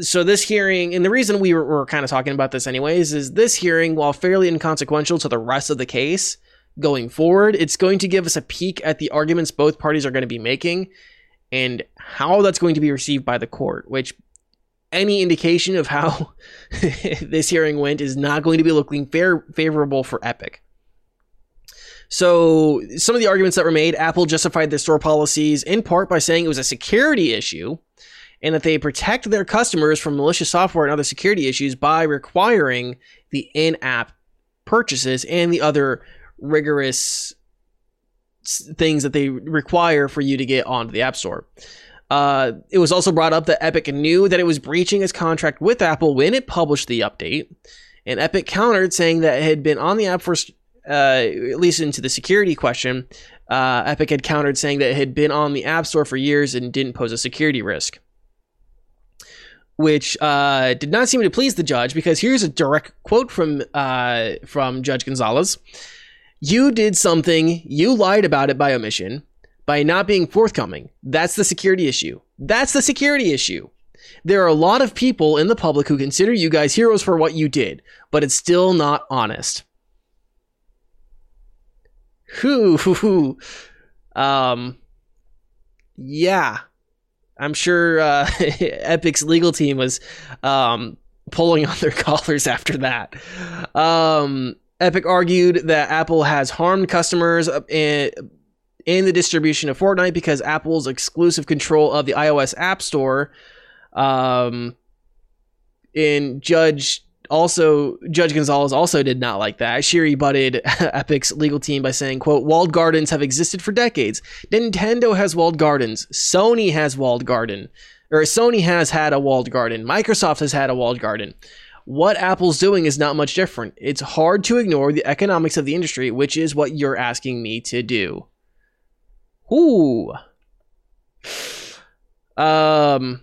so this hearing, and the reason we were, were kind of talking about this anyways, is this hearing, while fairly inconsequential to the rest of the case going forward, it's going to give us a peek at the arguments both parties are going to be making and how that's going to be received by the court, which any indication of how <laughs> this hearing went is not going to be looking fair favorable for Epic. So, some of the arguments that were made, Apple justified their store policies in part by saying it was a security issue and that they protect their customers from malicious software and other security issues by requiring the in app purchases and the other rigorous things that they require for you to get onto the App Store. Uh, it was also brought up that Epic knew that it was breaching its contract with Apple when it published the update, and Epic countered saying that it had been on the app for, uh, at least into the security question. Uh, Epic had countered saying that it had been on the App Store for years and didn't pose a security risk which uh, did not seem to please the judge because here's a direct quote from uh, from Judge Gonzalez. You did something, you lied about it by omission, by not being forthcoming. That's the security issue. That's the security issue. There are a lot of people in the public who consider you guys heroes for what you did, but it's still not honest. Whoo, hoo, hoo. Um, yeah, I'm sure uh, <laughs> Epic's legal team was um, pulling <laughs> on their collars after that. Um, Epic argued that Apple has harmed customers in, in the distribution of Fortnite because Apple's exclusive control of the iOS App Store. Um, in Judge also Judge Gonzalez also did not like that. She rebutted <laughs> Epic's legal team by saying, quote, walled gardens have existed for decades. Nintendo has walled gardens. Sony has walled garden. Or Sony has had a walled garden. Microsoft has had a walled garden. What Apple's doing is not much different. It's hard to ignore the economics of the industry, which is what you're asking me to do. Ooh. <sighs> Um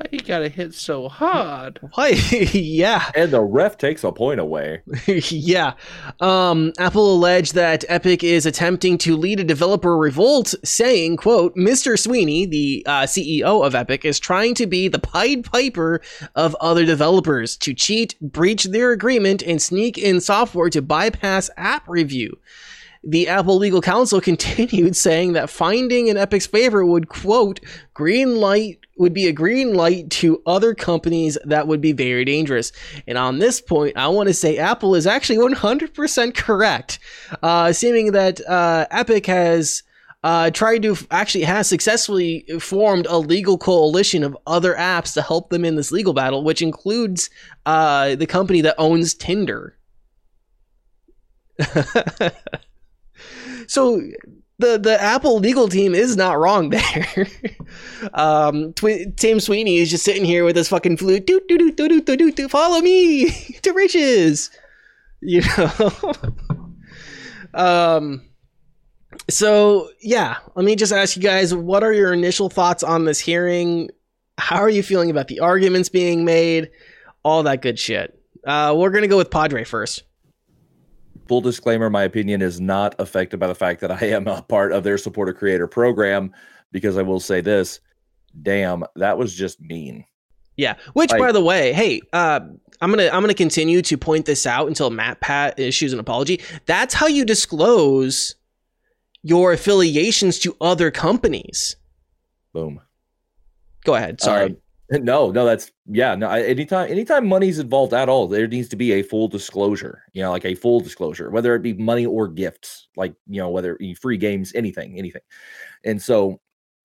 why you gotta hit so hard? <laughs> Why? <laughs> yeah. And the ref takes a point away. <laughs> yeah. Um, Apple alleged that Epic is attempting to lead a developer revolt, saying, quote, Mr. Sweeney, the uh, CEO of Epic, is trying to be the Pied Piper of other developers to cheat, breach their agreement, and sneak in software to bypass app review. The Apple legal counsel continued saying that finding in Epic's favor would, quote, green light would be a green light to other companies that would be very dangerous. And on this point, I want to say Apple is actually 100% correct, uh, seeming that uh, Epic has. Uh, tried to actually has successfully formed a legal coalition of other apps to help them in this legal battle, which includes uh, the company that owns Tinder. <laughs> so the the Apple legal team is not wrong there. <laughs> um, Tim Sweeney is just sitting here with his fucking flute. Do do do do do do do. Follow me <laughs> to riches. <laughs> You know. um. So yeah, let me just ask you guys: What are your initial thoughts on this hearing? How are you feeling about the arguments being made? All that good shit. Uh, we're gonna go with Padre first full disclaimer my opinion is not affected by the fact that i am a part of their supporter creator program because i will say this damn that was just mean Yeah. Which, Like- by the way, hey, uh, I'm gonna I'm gonna continue to point this out until MatPat issues an apology. That's how you disclose your affiliations to other companies. Boom. Go ahead. Sorry. Um, <laughs> no, no, that's yeah. No, I, anytime, anytime money's involved at all, there needs to be a full disclosure. You know, like a full disclosure, whether it be money or gifts, like you know, whether it free games, anything, anything. And so,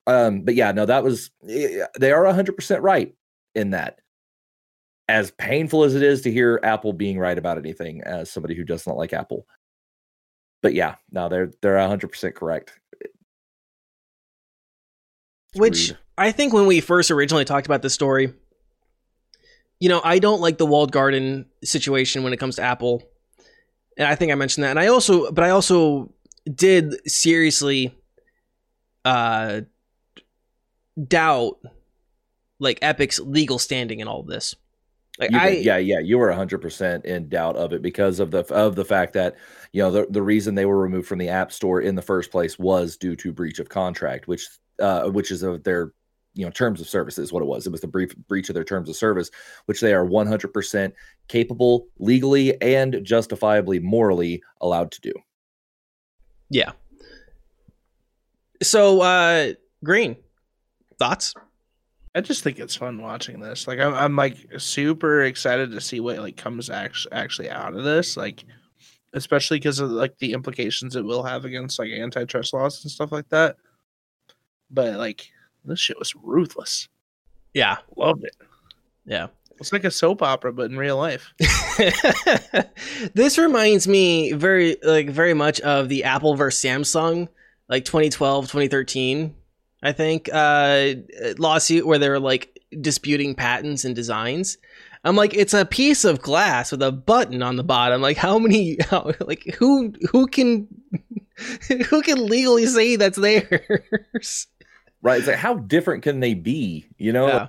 um, but yeah, no, that was eh, they are hundred percent right in that. As painful as it is to hear Apple being right about anything, as somebody who does not like Apple, but yeah, no, they're they're hundred percent correct. It's Which rude. I think when we first originally talked about this story, you know, I don't like the walled garden situation when it comes to Apple. And I think I mentioned that. And I also but I also did seriously uh doubt like Epic's legal standing in all of this. Like I yeah, yeah, you were hundred percent in doubt of it because of the of the fact that you know the the reason they were removed from the App Store in the first place was due to breach of contract, which uh which is of their you know terms of service is what it was. It was the brief breach of their terms of service, which they are one hundred percent capable, legally and justifiably, morally allowed to do. yeah. So uh Green, thoughts? I just think it's fun watching this. Like I'm, I'm like super excited to see what like comes actually actually out of this. Like, especially because of like the implications it will have against like antitrust laws and stuff like that. But like this shit was ruthless. Yeah. Loved it. Yeah. It's like a soap opera, but in real life. <laughs> this reminds me very like very much of the Apple versus Samsung like 2012 2013 I think uh lawsuit where they're like disputing patents and designs. I'm like it's a piece of glass with a button on the bottom. Like how many <laughs> how, like who who can <laughs> who can legally say that's theirs? Right? It's like how different can they be? You know? Yeah.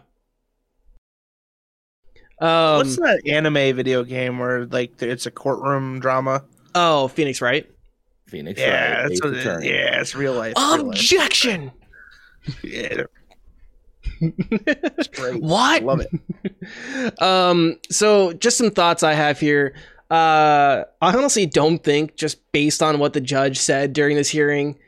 Um What's that anime video game where like it's a courtroom drama? oh, Phoenix Wright. Phoenix. Yeah, right, that's what it is. Attorney. Yeah, it's real life. real life. Objection. <laughs> Yeah, it's <laughs> great. What? Love it. <laughs> um so just some thoughts i have here uh i honestly don't think just based on what the judge said during this hearing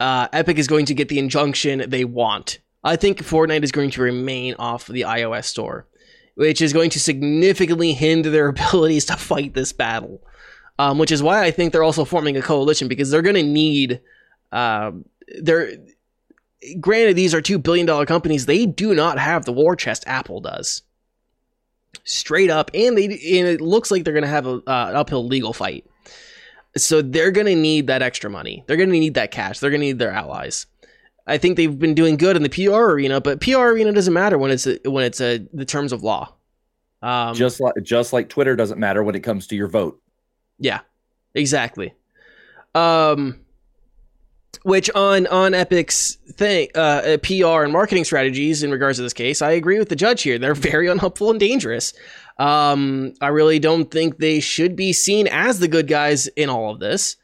uh epic is going to get the injunction they want. I think fortnite is going to remain off the ios store which is going to significantly hinder their <laughs> abilities to fight this battle. Um which is why i think they're also forming a coalition because they're going to need um they're granted these are two billion dollar companies they do not have the war chest apple does. Straight up and they and it looks like they're going to have a uh, an uphill legal fight so they're going to need that extra money they're going to need that cash they're going to need their allies i think they've been doing good in the pr arena but pr arena doesn't matter when it's a, when it's a, the terms of law um Just like just like Twitter doesn't matter when it comes to your vote. yeah, exactly. Um, which on on Epic's thing, uh, uh, PR and marketing strategies in regards to this case, I agree with the judge here. They're <laughs> very unhelpful and dangerous. Um, I really don't think they should be seen as the good guys in all of this.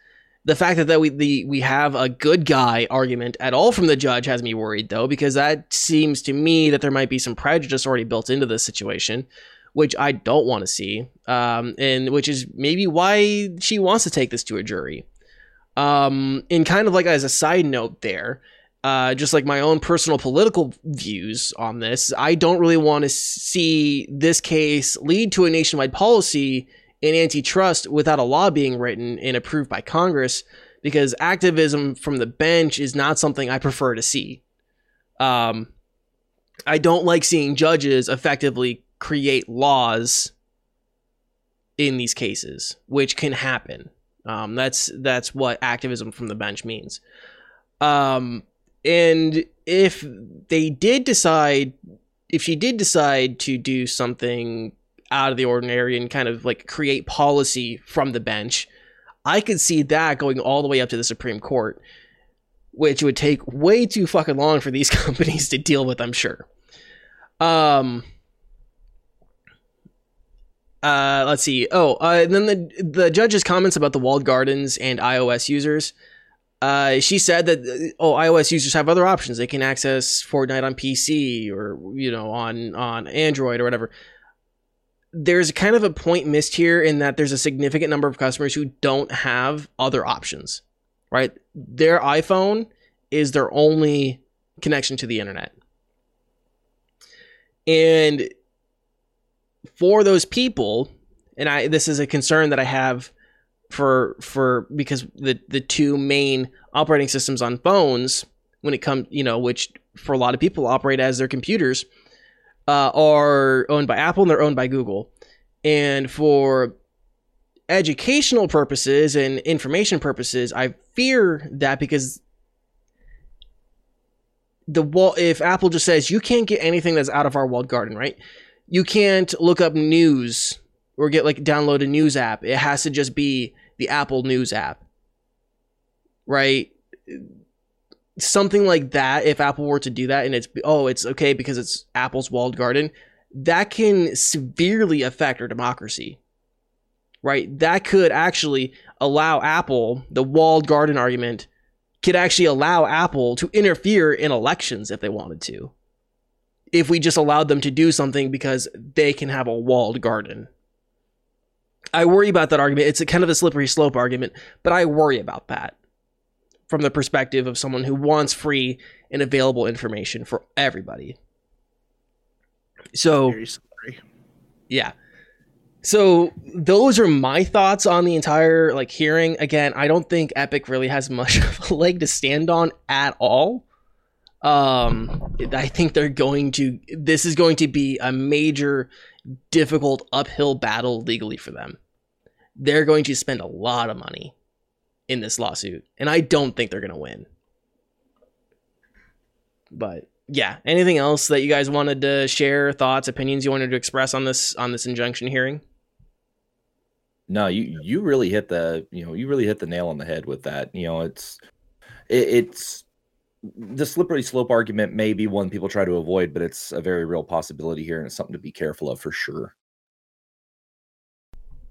The fact that, that we the, we have a good guy argument at all from the judge has me worried though, because that seems to me that there might be some prejudice already built into this situation which I don't want to see, um, and which is maybe why she wants to take this to a jury. Um, and kind of like as a side note, there, uh, just like my own personal political views on this, I don't really want to see this case lead to a nationwide policy in antitrust without a law being written and approved by Congress, because activism from the bench is not something I prefer to see. Um, I don't like seeing judges effectively create laws in these cases, which can happen. Um, that's that's what activism from the bench means. Um, and if they did decide, if she did decide to do something out of the ordinary and kind of like create policy from the bench, I could see that going all the way up to the Supreme Court, which would take way too fucking long for these <laughs> companies to deal with. I'm sure. Um, uh, let's see. Oh, uh, and then the the judge's comments about the walled gardens and iOS users. uh, she said that uh, oh, iOS users have other options. They can access Fortnite on PC or you know on on Android or whatever. There's kind of a point missed here in that there's a significant number of customers who don't have other options. Right, their iPhone is their only connection to the internet, and for those people, and I this is a concern that I have for for because the the two main operating systems on phones when it comes you know which for a lot of people operate as their computers uh, are owned by Apple and they're owned by Google. And for educational purposes and information purposes I fear that because the wall if Apple just says you can't get anything that's out of our walled garden right you can't look up news or get like download a news app it has to just be the Apple News app. Right? Something like that, if Apple were to do that and it's, oh, it's okay because it's Apple's walled garden, that can severely affect our democracy. Right? That could actually allow Apple, the walled garden argument, could actually allow Apple to interfere in elections if they wanted to. If we just allowed them to do something because they can have a walled garden. I worry about that argument. It's a kind of a slippery slope argument, but I worry about that from the perspective of someone who wants free and available information for everybody. So, yeah. So those are my thoughts on the entire like hearing. Again, I don't think Epic really has much <laughs> of a leg to stand on at all. Um, I think they're going to. This is going to be a major, difficult uphill battle legally for them they're going to spend a lot of money in this lawsuit, and I don't think they're going to win. But yeah, anything else that you guys wanted to share, thoughts, opinions you wanted to express on this on this injunction hearing? No, you you really hit the you know you really hit the nail on the head with that. You know, it's it, it's the slippery slope argument may be one people try to avoid, but it's a very real possibility here, and it's something to be careful of for sure.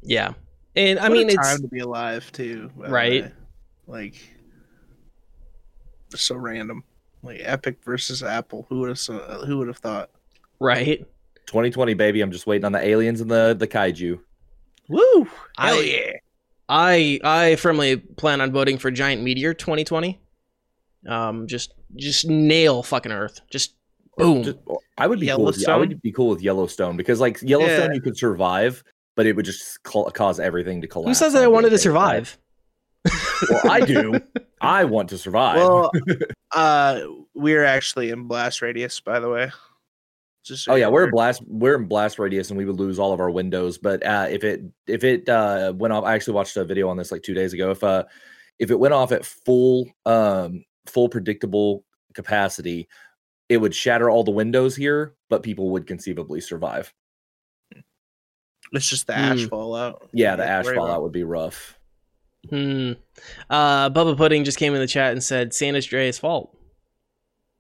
Yeah, and I what mean, it's time to be alive too, right? Like, so random. Like Epic versus Apple. Who would have who would have thought? Right. 2020, baby. I'm just waiting on the aliens and the the kaiju. Woo! Hell I, yeah! I I firmly plan on voting for Giant Meteor 2020. Um, just just nail fucking Earth. Just boom. Just, I would be cool. With, I would be cool with Yellowstone because like Yellowstone, yeah. you could survive, but it would just cause everything to collapse. Who says that I wanted to survive? well, I do. <laughs> I want to survive. Well, <laughs> uh, we're actually in blast radius, by the way. Just so oh yeah, we're in blast. We're in blast radius, and we would lose all of our windows. But uh, if it if it uh, went off, I actually watched a video on this like two days ago. If uh if it went off at full um full predictable capacity, it would shatter all the windows here, but people would conceivably survive. It's just the ash mm. fallout. Yeah, the ash fallout would be rough. Hmm. Uh, Bubba Pudding just came in the chat and said San Andreas fault.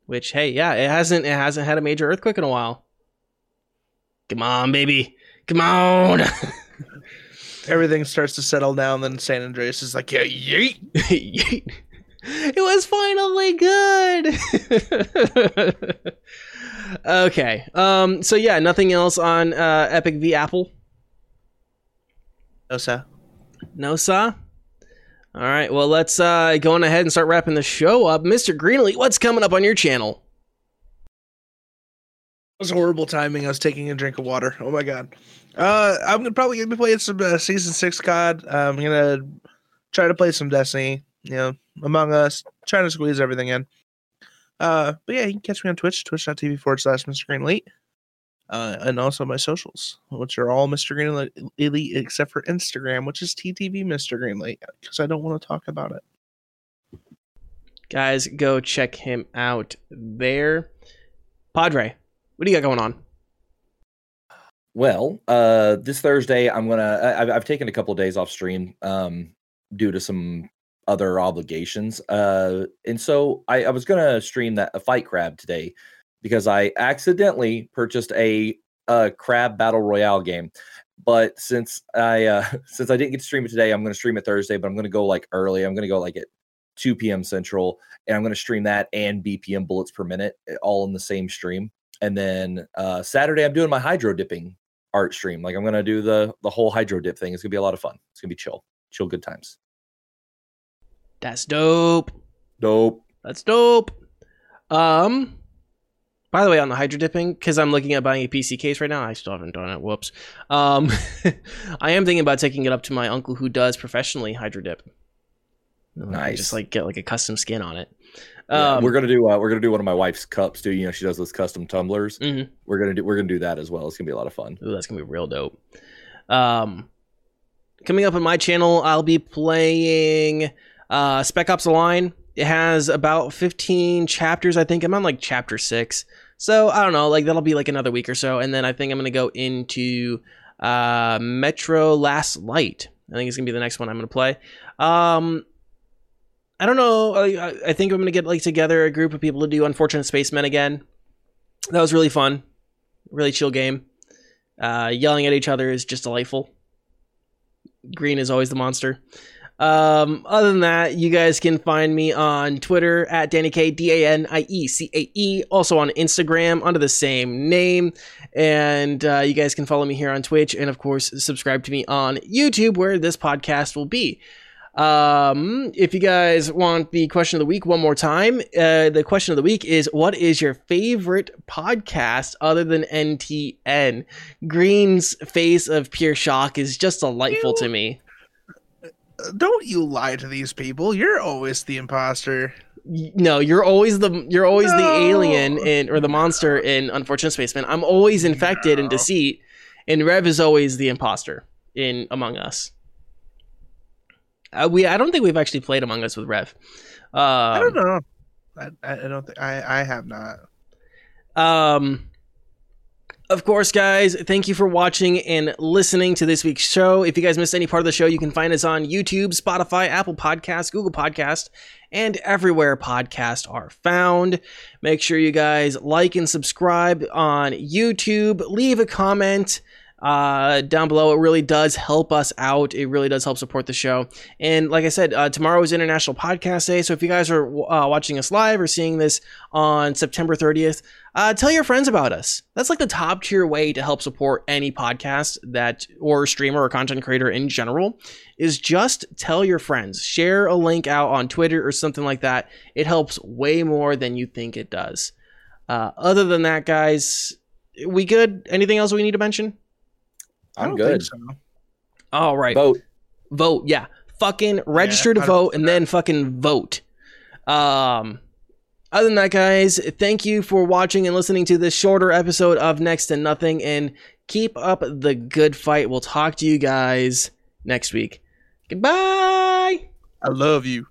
Which, hey, yeah, it hasn't it hasn't had a major earthquake in a while. Come on, baby, come on. <laughs> Everything starts to settle down, then San Andreas is like, yeah, yeet, <laughs> yeet. <laughs> It was finally good. <laughs> okay. Um. So yeah, nothing else on uh, Epic v Apple. No, sir. No, sir. All right. Well, let's uh, go on ahead and start wrapping the show up. Mr. Greenlee, what's coming up on your channel? It was horrible timing. I was taking a drink of water. Oh my god. Uh, I'm gonna probably gonna be playing some uh, season six COD. I'm gonna try to play some Destiny. You know, Among Us, trying to squeeze everything in. Uh, but yeah, you can catch me on Twitch, twitch.tv forward slash Mr. Greenlee uh, and also my socials, which are all Mr. Green Elite except for Instagram, which is TTV Mr. Greenlee, because I don't want to talk about it. Guys, go check him out there. Padre, what do you got going on? Well, uh, this Thursday, I'm gonna. I've, I've taken a couple of days off stream um, due to some other obligations, uh, and so I, I was gonna stream that a fight crab today because I accidentally purchased a, a crab battle royale game. But since I uh, <laughs> since I didn't get to stream it today, I'm to stream it Thursday. But I'm to go like early. I'm to go like at 2 p.m. Central, and I'm to stream that and BPM bullets per minute eh, all in the same stream. And then uh, Saturday, I'm doing my hydro dipping art stream. Like I'm to do the the whole hydro dip thing. It's to be a lot of fun. It's to be chill, chill, good times. That's dope. Dope. That's dope. Um, by the way, on the hydro dipping, because I'm looking at buying a PC case right now, I still haven't done it. Whoops. Um, <laughs> I am thinking about taking it up to my uncle who does professionally hydro dip. Nice. Just like get like a custom skin on it. Yeah, Um, we're gonna do uh, we're gonna do one of my wife's cups too. You know, she does those custom tumblers. mhm. We're gonna do we're gonna do that as well. It's gonna be a lot of fun. Ooh, that's gonna be real dope. Um, coming up on my channel, I'll be playing uh, Spec Ops: The Line. It has about 15 chapters, I think. I'm on like chapter six, so I don't know. Like that'll be like another week or so, and then I think I'm gonna go into uh, Metro Last Light. I think it's gonna be the next one I'm gonna play. Um, I don't know. I, I- think I'm gonna get like together a group of people to do Unfortunate Spacemen again. That was really fun, really chill game. Uh, yelling at each other is just delightful. Green is always the monster. Um, other than that, you guys can find me on Twitter at Danny K D A N I E C A E. Also on Instagram under the same name, and uh, you guys can follow me here on Twitch, and of course subscribe to me on YouTube, where this podcast will be. Um, if you guys want the question of the week one more time, uh, the question of the week is what is your favorite podcast other than NTN? Green's face of pure shock is just delightful to me. Don't you lie to these people. You're always the imposter. No, you're always the you're always the alien in or the monster in Unfortunate Spacemen. I'm always infected and No. deceit, and Rev is always the imposter in Among Us. Uh, we I don't think we've actually played Among Us with Rev. Um, I don't know. I, I I don't think I I have not. Um, of course, guys, thank you for watching and listening to this week's show. If you guys missed any part of the show, you can find us on YouTube, Spotify, Apple Podcasts, Google Podcast, and everywhere podcasts are found. Make sure you guys like and subscribe on YouTube. Leave a comment uh, down below. It really does help us out. It really does help support the show. And like I said, uh, tomorrow is International Podcast Day. So if you guys are uh, watching us live or seeing this on September 30th, uh, tell your friends about us. That's like the top tier way to help support any podcast that or streamer or content creator in general is just tell your friends. Share a link out on Twitter or something like that. It helps way more than you think it does. Uh, other than that, guys, we good? Anything else we need to mention? I I'm don't good. think so. All right. Vote. vote yeah fucking register to vote and then fucking vote um other than that guys thank you for watching and listening to this shorter episode of next to nothing and keep up the good fight we'll talk to you guys next week goodbye I love you.